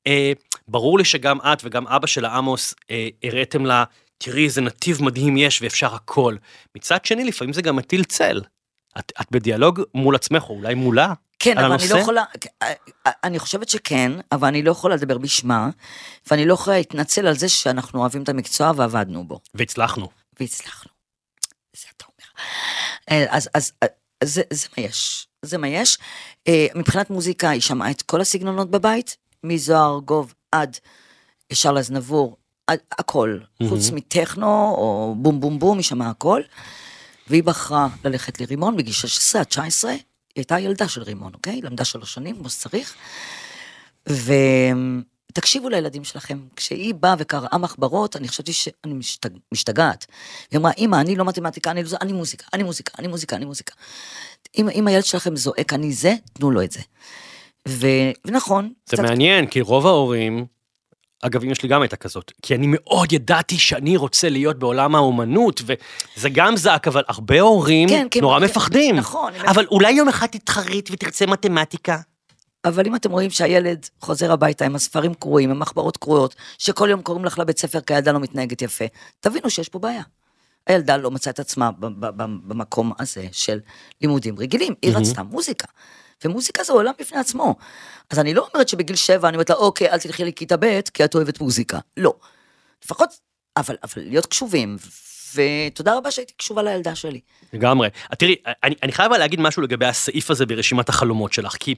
אה, ברור לי שגם את וגם אבא של עמוס אה, הראיתם לה, תראי איזה נתיב מדהים יש ואפשר הכל. מצד שני, לפעמים זה גם מטיל צל. את, את בדיאלוג מול עצמך, או אולי מולה, כן, אבל הנושא? אני לא יכולה, אה, אני חושבת שכן, אבל אני לא יכולה לדבר בשמה, ואני לא יכולה להתנצל על זה שאנחנו אוהבים את המקצוע ועבדנו בו, והצלחנו. והצלחנו. זה אתה אומר. אה, אז, אז, אז זה, זה מה יש, זה מה יש. אה, מבחינת מוזיקה, היא שמעה את כל הסגנונות בבית, מזוהר גוב עד שרל אזנבור, עד הכל, חוץ מטכנו או בום בום בום, היא שמעה הכל. והיא בחרה ללכת לרימון בגיל 16 עד 19, היא הייתה ילדה של רימון, אוקיי? למדה שלוש שנים, כמו שצריך. ותקשיבו לילדים שלכם, כשהיא באה וקראה מחברות, אני חשבתי שאני משתג... משתגעת. היא אמרה, אמא, אני לא מתמטיקה, אני לא זה, אני מוזיקה, אני מוזיקה, אני מוזיקה, אני מוזיקה. אם, אם הילד שלכם זועק, אני זה, תנו לו את זה. ו... ונכון, זה מעניין, כי רוב ההורים, אגב, אמא שלי גם הייתה כזאת, כי אני מאוד ידעתי שאני רוצה להיות בעולם האומנות, וזה גם זעק, אבל הרבה הורים כן, כן, נורא כן, מפחדים. נכון, אבל אולי יום אחד תתחרית ותרצה מתמטיקה. אבל אם אתם רואים שהילד חוזר הביתה עם הספרים קרועים, עם מחברות קרועות, שכל יום קוראים לך לבית ספר כי הילדה לא מתנהגת יפה, תבינו שיש פה בעיה. הילדה לא מצאה את עצמה במקום הזה של לימודים רגילים, היא רצתה מוזיקה. ומוזיקה זה עולם בפני עצמו. אז אני לא אומרת שבגיל שבע אני אומרת לה, אוקיי, אל תלכי לכיתה ב' כי את אוהבת מוזיקה. לא. לפחות, אבל, אבל להיות קשובים, ותודה רבה שהייתי קשובה לילדה שלי. לגמרי. תראי, אני, אני חייב להגיד משהו לגבי הסעיף הזה ברשימת החלומות שלך, כי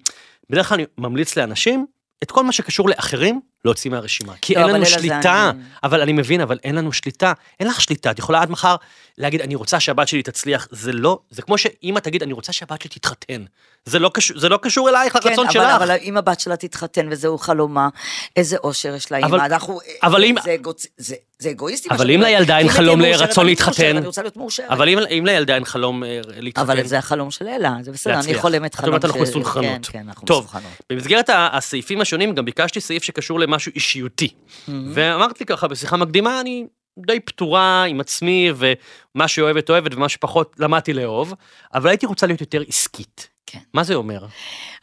בדרך כלל אני ממליץ לאנשים את כל מה שקשור לאחרים להוציא מהרשימה. כי לא, אין לנו שליטה, אני- אבל אני מבין, אבל אין לנו שליטה. אין לך שליטה, את יכולה עד מחר להגיד, אני רוצה שהבת שלי תצליח, זה לא, זה כמו שאמא תגיד, אני רוצה שהבת שלי תתחתן. זה לא קשור, זה לא קשור אלייך, כן, לרצון אבל, שלך. אבל אם הבת שלה תתחתן וזהו חלומה, איזה אושר יש לה אבל- אנחנו... אבל אם- זה, אגוצ... זה, זה אגואיסטי. אבל אם. לילדה אין חלום לרצון להתחתן- אני רוצה להיות מאושרת. אבל אם, אם לילדה אין חלום אה, להתחתן, אבל זה החלום של אלה, זה בסדר, אני. חולמת את חלום אומרת, אנחנו של- מסונכרנות. כן, כן, אנחנו טוב, מסונכרנות. במסגרת הסעיפים השונים גם ביקשתי סעיף שקשור למשהו אישיותי. ואמרתי לי ככה בשיחה מקדימה, אני די פתורה עם עצמי, ומה שאוהבת אוהבת ומה שפחות למדתי לאהוב, אבל הייתי רוצה להיות יותר עסקית. כן. מה זה אומר?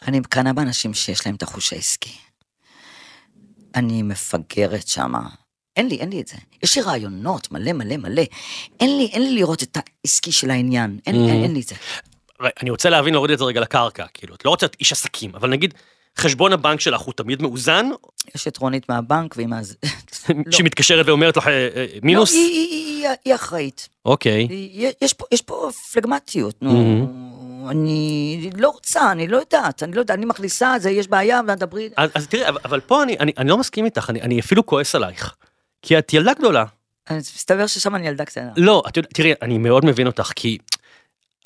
אני מקנאה באנשים שיש להם את החוש העסקי. אני מפגרת שמה. אין לי, אין לי את זה. יש לי רעיונות מלא מלא מלא. אין לי, אין לי לראות את העסקי של העניין. אין, Mhm. אין, אין לי את זה. אני רוצה להבין, להוריד את זה רגע לקרקע, כאילו, את לא רוצה להיות איש עסקים, אבל נגיד, חשבון הבנק שלך הוא תמיד מאוזן, יש את רונית מהבנק, והיא מה זה... לא. שהיא מתקשרת ואומרת לך אה, אה, מינוס? לא, היא, אחראית. אוקיי. יש פה, פלגמטיות, נו. Mhm. אני לא רוצה, אני לא יודעת, אני לא יודעת, אני מכניסה, זה יש בעיה, ודברי... אז, אז תראי, אבל, פה אני, אני, אני לא מסכים איתך, אני, אני אפילו כועס עלייך. כי את ילדה גדולה. אז מסתבר ששם אני ילדה קטנה. לא, את יודעת, תראי, אני מאוד מבין אותך, כי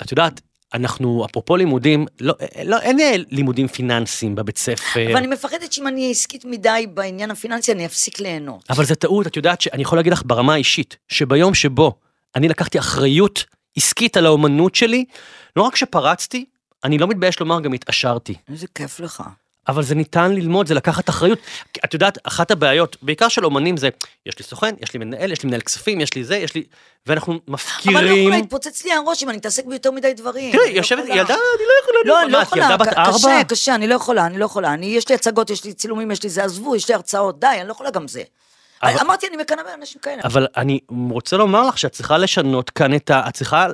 את יודעת, אנחנו, אפרופו לימודים, לא, לא, אין לימודים פיננסיים בבית ספר. אבל אני מפחדת שאם אני עסקית מדי בעניין הפיננסי, אני אפסיק ליהנות. אבל זה טעות, את יודעת שאני יכול להגיד לך ברמה האישית, שביום שבו אני לקחתי אחריות עסקית על האומנות שלי, לא רק שפרצתי, אני לא מתבייש לומר, גם התעשרתי. איזה כיף לך. אבל זה ניתן ללמוד, זה לקחת אחריות. את יודעת, אחת הבעיות, בעיקר של אומנים זה, יש לי סוכן, יש לי מנהל, יש לי מנהל כספים, יש לי זה, יש לי... ואנחנו אבל אני לא מפקירים... יכולה, להתפוצץ לי הראש אם אני מתעסק ביותר מדי דברים. תראי, לא יושבת יכולה. ילדה, אני לא יכולה... לא, אני לא יכולה, ילדה בת ארבע? קשה, קשה, אני לא יכולה, אני לא יכולה. אני, יש לי הצגות, יש לי צילומים, יש לי זה, עזבו, יש לי הרצאות, די, אני לא יכולה גם זה. אבל- אמרתי, אני מקנא באנשים כאלה. אבל אני רוצה לומר לך שאת צריכה לשנות כאן את ה... את צריכה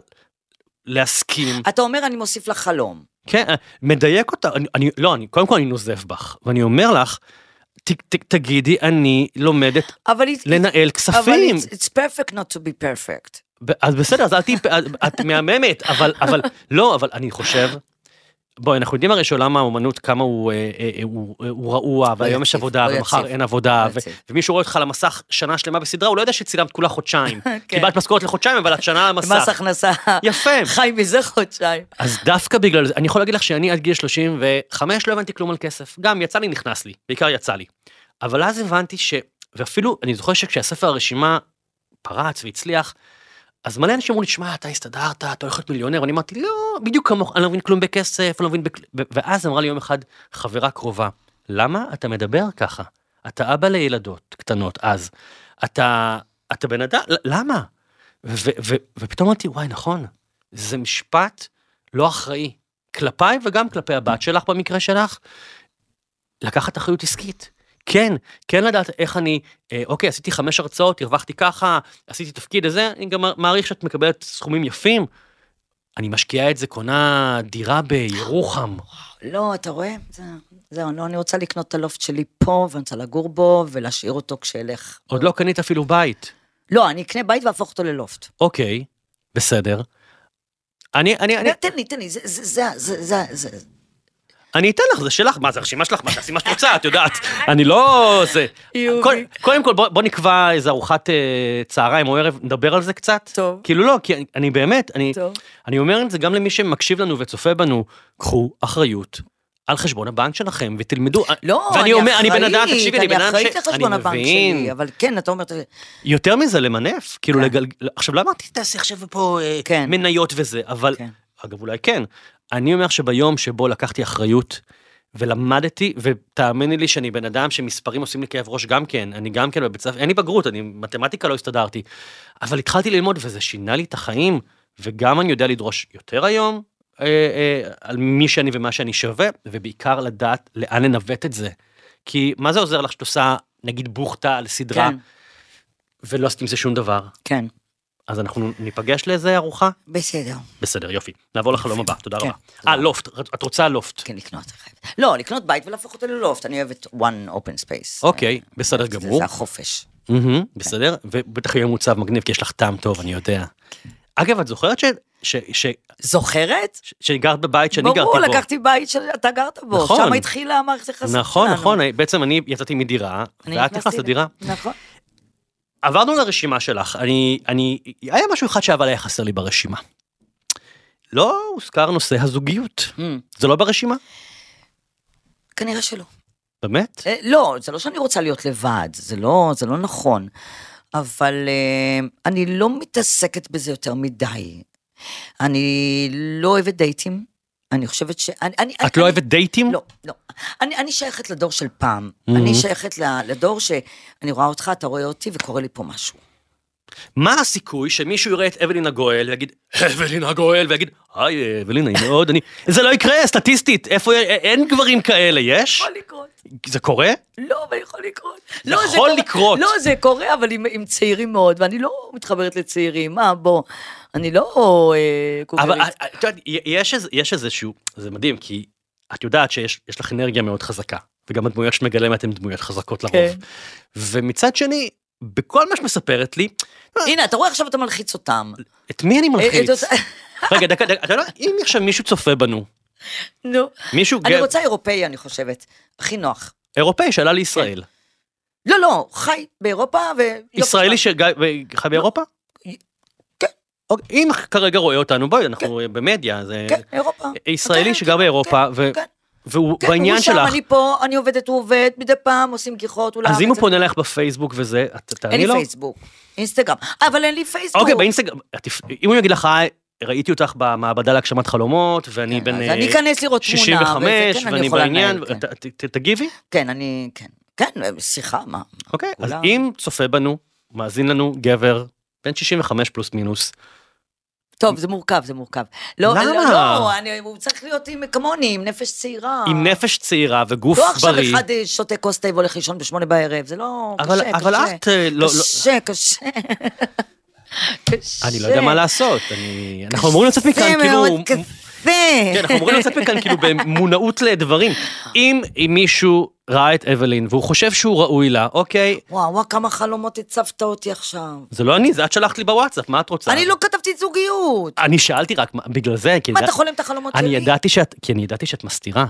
להסכים. אתה אומר, אני מוסיף לך חלום. כן, מדייק אותה. אני, אני, לא, אני, קודם כל אני נוזף בך, ואני אומר לך, ת, ת, תגידי, אני לומדת אבל it's- לנהל אבל כספים. it's, it's perfect not to be perfect. אז בסדר, אז אל תהיי, את מהממת, אבל, אבל, לא, אבל אני חושב, בואי, אנחנו יודעים הרי שעולם האומנות כמה הוא, אה, אה, אה, הוא, אה, הוא רעוע, והיום יש עבודה, ומחר. אין עבודה, ו-. ומישהו רואה אותך על המסך שנה שלמה בסדרה, הוא לא יודע שצילמת כולה חודשיים. כן. קיבלת משכורת לחודשיים, אבל את שנה על מס המסך. הכנסה. יפה. חי מזה חודשיים. אז דווקא בגלל זה, אני יכול להגיד לך שאני עד גיל 35 לא הבנתי כלום על כסף. גם יצא לי, נכנס לי, בעיקר יצא לי. אבל אז הבנתי ש... ואפילו, אני זוכר שכשהספר הרשימה פרץ והצליח, אז מלא אנשים אמרו לי, שמע, אתה הסתדרת, אתה הולך להיות מיליונר, ואני אמרתי, לא, בדיוק כמוך, אני לא מבין כלום בכסף, אני לא מבין בכלום, ואז אמרה לי יום אחד חברה קרובה, למה אתה מדבר ככה? אתה אבא לילדות קטנות אז, אתה, אתה בן אדם, למה? ו- ו- ופתאום אמרתי, וואי, נכון, זה משפט לא אחראי, כלפיי וגם כלפי הבת שלך במקרה שלך, לקחת אחריות עסקית. כן, כן לדעת איך אני, אה, אוקיי, עשיתי חמש הרצאות, הרווחתי ככה, עשיתי תפקיד הזה, אני גם מעריך שאת מקבלת סכומים יפים. אני משקיעה את זה, קונה דירה בירוחם. לא, אתה רואה? זה- זהו, לא, אני רוצה לקנות את הלופט שלי פה, ואני רוצה לגור בו, ולהשאיר אותו כשאלך. עוד לא קנית אפילו בית. לא, אני אקנה בית ואהפוך אותו ללופט. אוקיי, בסדר. אני, אני, אני, תן לי, תן לי, זה, זה, זה, זה, זה, זה, אני אתן לך, זה שלך, מה זה הרשימה שלך, מה תעשי מה שאת רוצה, את יודעת, אני לא... זה... קודם- כל בוא, נקבע איזה ארוחת אה, צהריים או ערב, נדבר על זה קצת. טוב. כאילו לא, כי אני, אני באמת, אני. אני אומר את זה גם למי שמקשיב לנו וצופה בנו, קחו אחריות. על חשבון הבנק שלכם ותלמדו. לא, אני אומר, אני בן אחראית, אדם, תקשיבי, אני בן אדם אחראית. לחשבון אני הבנק. שלי, אבל כן, אתה אומר, יותר מזה, למנף, כאילו כן. לגלגל... עכשיו, לא אמרתי, תעשי עכשיו פה אה, כן. מניות וזה, אבל... כן. אגב, אולי כן. אני אומר שביום שבו לקחתי אחריות ולמדתי, ותאמיני לי שאני בן אדם שמספרים עושים לי כאב ראש גם כן, אני גם כן בבית ספר, אין לי בגרות, אני מתמטיקה לא הסתדרתי, אבל התחלתי ללמוד וזה שינה לי את החיים, וגם אני יודע לדרוש יותר היום אה, אה, על מי שאני ומה שאני שווה, ובעיקר לדעת לאן לנווט את זה. כי מה זה עוזר לך שאת עושה, נגיד, בוכטה על סדרה, כן, ולא עשית עם זה שום דבר? כן, אז אנחנו ניפגש לאיזה ארוחה? בסדר. בסדר, יופי. נעבור לחלום הבא, תודה כן, רבה. תודה. אה, לופט, את רוצה לופט. כן, לקנות. לא, לקנות בית ולהפוך אותו ללופט, אני אוהבת one open space. אוקיי, בסדר זה- גמור. זה החופש. מהמם, בסדר, ובטח יהיה מוצב מגניב, כי יש לך טעם טוב, אני יודע. אגב, את זוכרת ש- ש- ש- זוכרת? ש- שגרת בבית שאני גרתי בו? ברור, לקחתי בית שאתה גרת בו, נכון. שם התחילה המערכת יחסים נכון, שלנו. נכון, בעצם אני יצאתי מדירה, ואת נכנסת לדירה. נכון. עברנו לרשימה שלך, אני, אני, היה משהו אחד שאבל היה חסר לי ברשימה. לא הוזכר נושא הזוגיות. Hmm, זה לא ברשימה? כנראה שלא. באמת? אה, לא, זה לא שאני רוצה להיות לבד, זה לא, זה לא נכון. אבל אה, אני לא מתעסקת בזה יותר מדי. אני לא אוהבת דייטים. אני חושבת ש... אני, אני, את אני, לא אוהבת דייטים? לא, לא. אני, אני שייכת לדור של פעם. Mhm. אני שייכת לדור שאני רואה אותך, אתה רואה אותי וקורה לי פה משהו. מה הסיכוי שמישהו יראה את אבלינה גואל ויגיד, אבלינה גואל, ויגיד, היי אבלינה, היא מאוד, אני... זה לא יקרה, סטטיסטית, איפה, אין גברים כאלה, יש? יכול לקרות. זה קורה? לא, אבל יכול לקרות. זה לא, יכול קורה- לקרות. לא, זה קורה, אבל עם, עם צעירים מאוד, ואני לא מתחברת לצעירים. מה, בוא, אני לא אה, אבל קוגרית. אה, את יודעת, יש יש איזשהו, זה מדהים, כי את יודעת שיש יש לך אנרגיה מאוד חזקה, וגם הדמויות שאת מגלמת הן דמויות חזקות לרוב. כן. ומצד שני, בכל מה שאת מספרת לי, הנה, אתה רואה עכשיו אתה מלחיץ אותם. את מי אני אה, מלחיץ? רגע, דקה, דקה, אתה יודע, אם עכשיו מישהו צופה בנו, נו. מישהו אני רוצה אירופאי, אני חושבת. הכי נוח. אירופאי שעלה לישראל, לא, לא, חי באירופה ו... ישראלי שחי באירופה? כן. אוקיי, אם כרגע רואה אותנו, בואי, אנחנו במדיה, זה כן, אירופה. ישראלי כן, שגר כן, באירופה, כן, ו- כן. והוא כן, בעניין הוא שם, שלך, אני פה, אני עובדת, הוא עובד, מדי פעם עושים גיחות, אולי... אז אם הוא פונה לך בפייסבוק וזה, את אין תעני לי לו? פייסבוק. אינסטגרם. אבל אין לי פייסבוק. אוקיי, באינסטגרם, אם הוא יגיד לך, "היי, ראיתי אותך במעבדה להגשמת חלומות, ואני כן, בן אז אה, אני אכנס לראות תמונה, 65, וזה כן, אני ואני בעניין, כן. ת- ת- ת- תגיבי, כן, אני, כן. כן, שיחה, מה? אוקיי? אז כולם. אם צופה בנו, מאזין לנו גבר, בן 65 פלוס מינוס, טוב, זה מורכב, זה מורכב. לא, למה? לא, לא, אני, הוא צריך להיות עם, כמוני, עם נפש צעירה. עם נפש צעירה וגוף לא עכשיו בריא, אחד אה, שותה כוס תה והולך לישון בשמונה בערב, זה לא... אבל- קשה, אבל קשה. את, אה, לא- לא- קשה, קשה. קשה. אני לא יודע מה לעשות, אני... אנחנו אמורים לצאת מכאן קשה כאילו... מאוד, קשה. כן, אנחנו אמורים לצאת מכאן כאילו במודעות לדברים. אם אם מישהו ראה את אבלין והוא חושב שהוא ראוי לה, אוקיי, וואו, וואו, כמה חלומות הצבת אותי עכשיו. זה לא אני, זה את שלחת לי בוואטסאפ, מה את רוצה? אני לא כתבתי זוגיות. אני שאלתי רק, בגלל זה, כי מה, אני- אתה חולם את החלומות אני שלי? ידעתי שאת, כי אני ידעתי שאת מסתירה.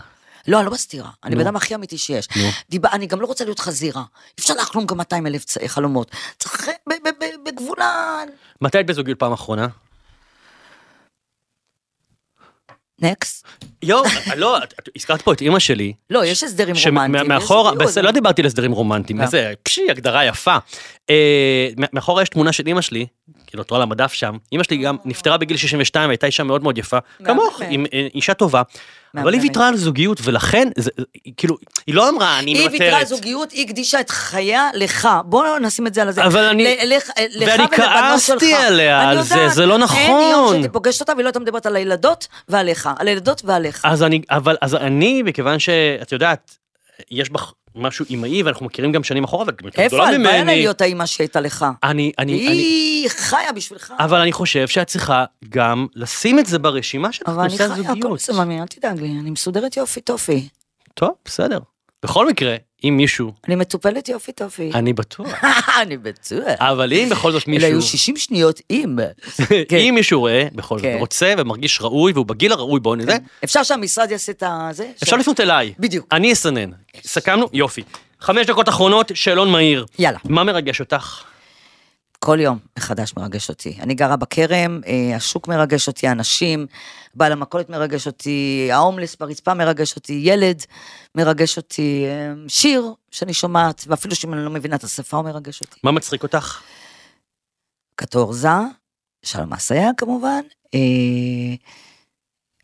לא, אני לא מסתירה. אני. בן אדם הכי אמיתי שיש. נו. דיבר, אני גם לא רוצה להיות חזירה. אפשר לחלום גם 200 אלף חלומות. צריך ב- ב- ב- בגבול ה... מתי היית בזוגיות פעם אחרונה? נקסט. יואו, לא, את- הזכרת פה את אימא שלי. לא, יש הסדרים רומנטיים. בסדר, לא דיברתי על הסדרים רומנטיים, גם. איזה, פשי, הגדרה יפה. אה, מאחורה יש תמונה של אימא שלי, כאילו, את רואה על המדף שם, אימא שלי גם נפטרה בגיל 62, הייתה אישה מאוד מאוד יפה, כמוך. עם אה, אישה טובה, אבל היא. ויתרה על זוגיות, ולכן, זה- כאילו, היא לא אמרה, אני היא ויתרה על מוותרת. זוגיות, היא הקדישה את חייה לך. בואו נשים את זה על הזה. אבל אני- ל- לך- ואני כעסתי. עליה על זה, זה לא אין נכון. יום שהייתי פוגשת אותה והיא לא הייתה מדברת על הילדות ועליך. על הילדות ועליך. אז אני, אבל, אז אני, מכיוון שאת יודעת, יש בך משהו אמאי, ואנחנו מכירים גם שנים אחורה, ואת גם איפה? גדולה הלוואי עליי ממני. להיות האימא שהייתה לך. אני, אני, אני, היא חיה בשבילך. אבל אני חושב שאת צריכה גם לשים את זה ברשימה שלך, אבל אני חיה, הכל. בסדר, אל תדאג לי, אני מסודרת יופי טופי. טוב, בסדר. בכל מקרה, אם מישהו, אני מטופלת יופי טופי. אני בטוח, אני בטוח. אבל אם בכל זאת אלה מישהו, היו 60 שניות עם. כן. אם מישהו רואה, בכל זאת, כן. רוצה ומרגיש ראוי, והוא בגיל הראוי, בואו נזה, אפשר שהמשרד יעשה את הזה? אפשר לפנות אליי. בדיוק. אני אסנן. סכמנו? יופי. חמש דקות אחרונות, שאלון מהיר. יאללה. מה מרגש אותך? כל יום מחדש מרגש אותי. אני גרה בכרם, אה, השוק מרגש אותי, האנשים, בעל המכולת מרגש אותי, ההומלס ברצפה מרגש אותי, ילד מרגש אותי, אה, שיר שאני שומעת, ואפילו שאם אני לא מבינה את השפה הוא מרגש אותי. מה מצחיק אותך? קטורזה, שלום אסיה כמובן, אה,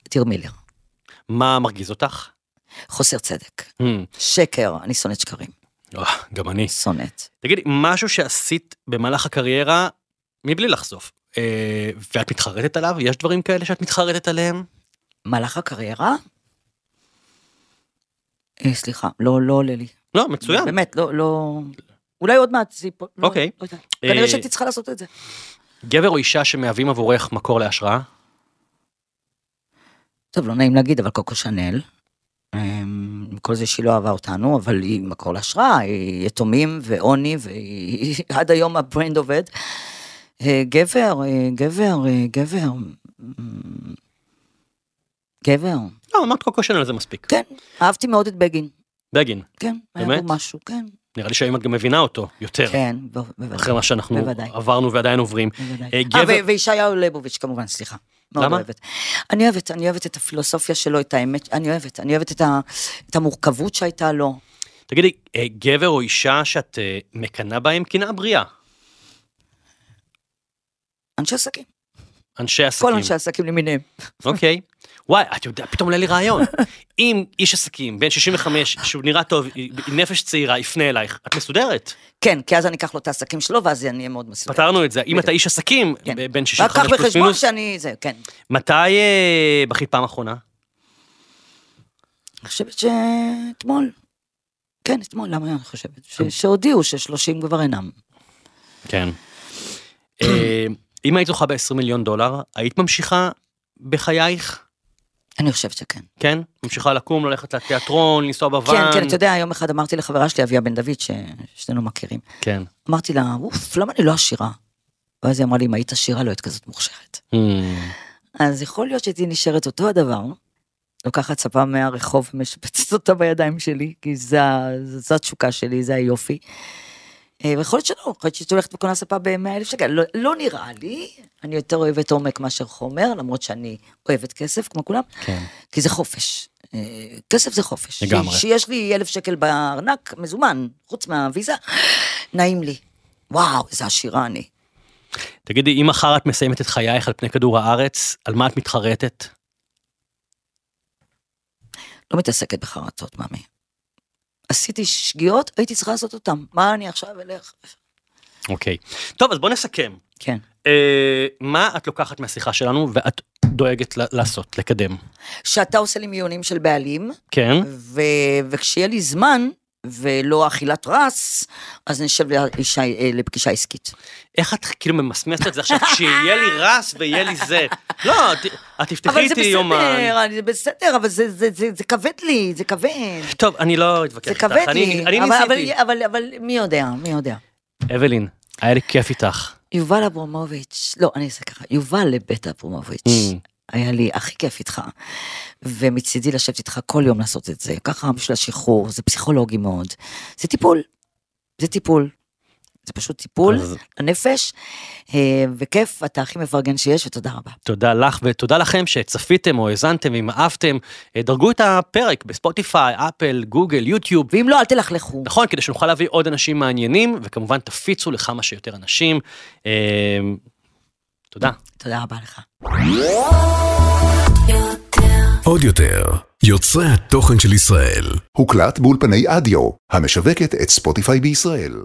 טיר מילר, מה מרגיז אותך? חוסר צדק, Hmm, שקר, אני שונאת שקרים, אה, גם אני. שונאת. תגידי, משהו שעשית במהלך הקריירה מבלי לחשוף, אה, ואת מתחרטת עליו? יש דברים כאלה שאת מתחרטת עליהם? מהלך הקריירה? אה, סליחה, לא, לא עולה לי. לא, מצוין. באמת, לא, לא... אולי עוד מעט זה ייפול. לא, אוקיי. אה, כנראה שהייתי צריכה לעשות את זה. גבר או אישה שמהווים עבורך מקור להשראה? טוב, לא נעים להגיד, אבל קוקו שנל. כל זה שהיא לא אהבה אותנו, אבל היא מקור להשראה, היא יתומים ועוני, והיא עד היום ה brand עובד. אה, גבר, אה, גבר, אה, גבר. גבר. לא, אמרת קוקו שנל זה מספיק. כן, אהבתי מאוד את בגין. בגין, כן, היה באמת? בו משהו, כן. נראה לי שהיום את גם מבינה אותו יותר, כן, בוודאי. אחרי מה שאנחנו בוודאי. עברנו ועדיין עוברים. בוודאי. גבר- וישעיהו ליבוביץ' כמובן, סליחה. מאוד למה? אוהבת. אני אוהבת, אני אוהבת את הפילוסופיה שלו, את האמת, אני אוהבת, אני אוהבת את, ה, את המורכבות שהייתה לו. תגידי, אה, גבר או אישה שאת אה, מקנאה בהם קנאה בריאה? אנשי עסקים, אנשי עסקים. כל אנשי עסקים למיניהם. אוקיי. וואי, את יודעת, פתאום עולה לי רעיון. אם איש עסקים, בן 65, שהוא נראה טוב, נפש צעירה, יפנה אלייך, את מסודרת. כן, כי אז אני אקח לו את העסקים שלו, ואז אני אהיה מאוד מסודר. פתרנו את זה. אם. אתה איש עסקים, כן. בן רק 65 קח פלוס בחשבון מינוס, שאני, זה, כן. מתי אה, בכית פעם אחרונה? אני חושבת שאתמול, כן, אתמול, למה אני חושבת? שהודיעו ששלושים כבר אינם. כן. אה, אם היית זוכה ב-20 מיליון דולר, היית ממשיכה בחייך? אני חושבת שכן. כן? ממשיכה לקום, ללכת לתיאטרון, לנסוע בוואן? כן, כן, אתה יודע, יום אחד אמרתי לחברה שלי, אביה בן דוד, ששנינו מכירים. כן. אמרתי לה, אוף, למה אני לא עשירה? ואז היא אמרה לי, אם היית עשירה, לא היית כזאת מוכשרת. Hmm. אז יכול להיות שהייתי נשארת אותו הדבר, לוקחת ספה מהרחוב ומשפצת אותה בידיים שלי, כי זו התשוקה שלי, זה היופי. אה, ויכול להיות שלא, יכול להיות שהייתי הולכת וקונה ספה ב-100 אלף שקל, לא, לא נראה לי, אני יותר אוהבת עומק מאשר חומר, למרות שאני אוהבת כסף, כמו כולם, כן. כי זה חופש. אה, כסף זה חופש. לגמרי. שיש לי אלף שקל בארנק, מזומן, חוץ מהוויזה, נעים לי. וואו, איזה עשירה אני. תגידי, אם מחר את מסיימת את חייך על פני כדור הארץ, על מה את מתחרטת? לא מתעסקת בחרטות, ממי. עשיתי שגיאות, הייתי צריכה לעשות אותן. מה אני עכשיו אלך? אוקיי. טוב, אז בוא נסכם. כן. אה, מה את לוקחת מהשיחה שלנו ואת דואגת לעשות, לקדם? שאתה עושה לי מיונים של בעלים, כן? ו... וכשיהיה לי זמן, ולא אכילת רס, אז נשב לאישה, אה, לפגישה עסקית. איך את כאילו ממסמסת את זה עכשיו, שיהיה לי רס ויהיה לי זה? לא, את- תפתחי אבל זה איתי יומן. בסדר, אני- זה בסדר, אבל זה, זה, זה, זה כבד לי, זה כבד. טוב, אני לא אתווכח זה איתך. כבד אני- לי. אני אבל, ניסיתי. אבל, אבל, אבל מי יודע, מי יודע. אבלין, היה לי כיף איתך. יובל אברמוביץ', לא, אני אעשה ככה, יובל לבית אברמוביץ', Mm. היה לי הכי כיף איתך, ומצידי לשבת איתך כל יום לעשות את זה, ככה בשביל השחרור, זה פסיכולוגי מאוד, זה טיפול, זה טיפול, זה פשוט טיפול, אז- הנפש, אה, וכיף, אתה הכי מפרגן שיש, ותודה רבה. תודה לך ותודה לכם שצפיתם או האזנתם ואם אהבתם, אה, דרגו את הפרק בספוטיפיי, אפל, גוגל, יוטיוב. ואם לא, אל תלכלכו. נכון, כדי שנוכל להביא עוד אנשים מעניינים, וכמובן תפיצו לכמה שיותר אנשים. תודה. תודה רבה לך. עוד יותר, יוצרי התוכן של ישראל. הוקלט באולפני אדיו, המשווקת את ספוטיפיי בישראל.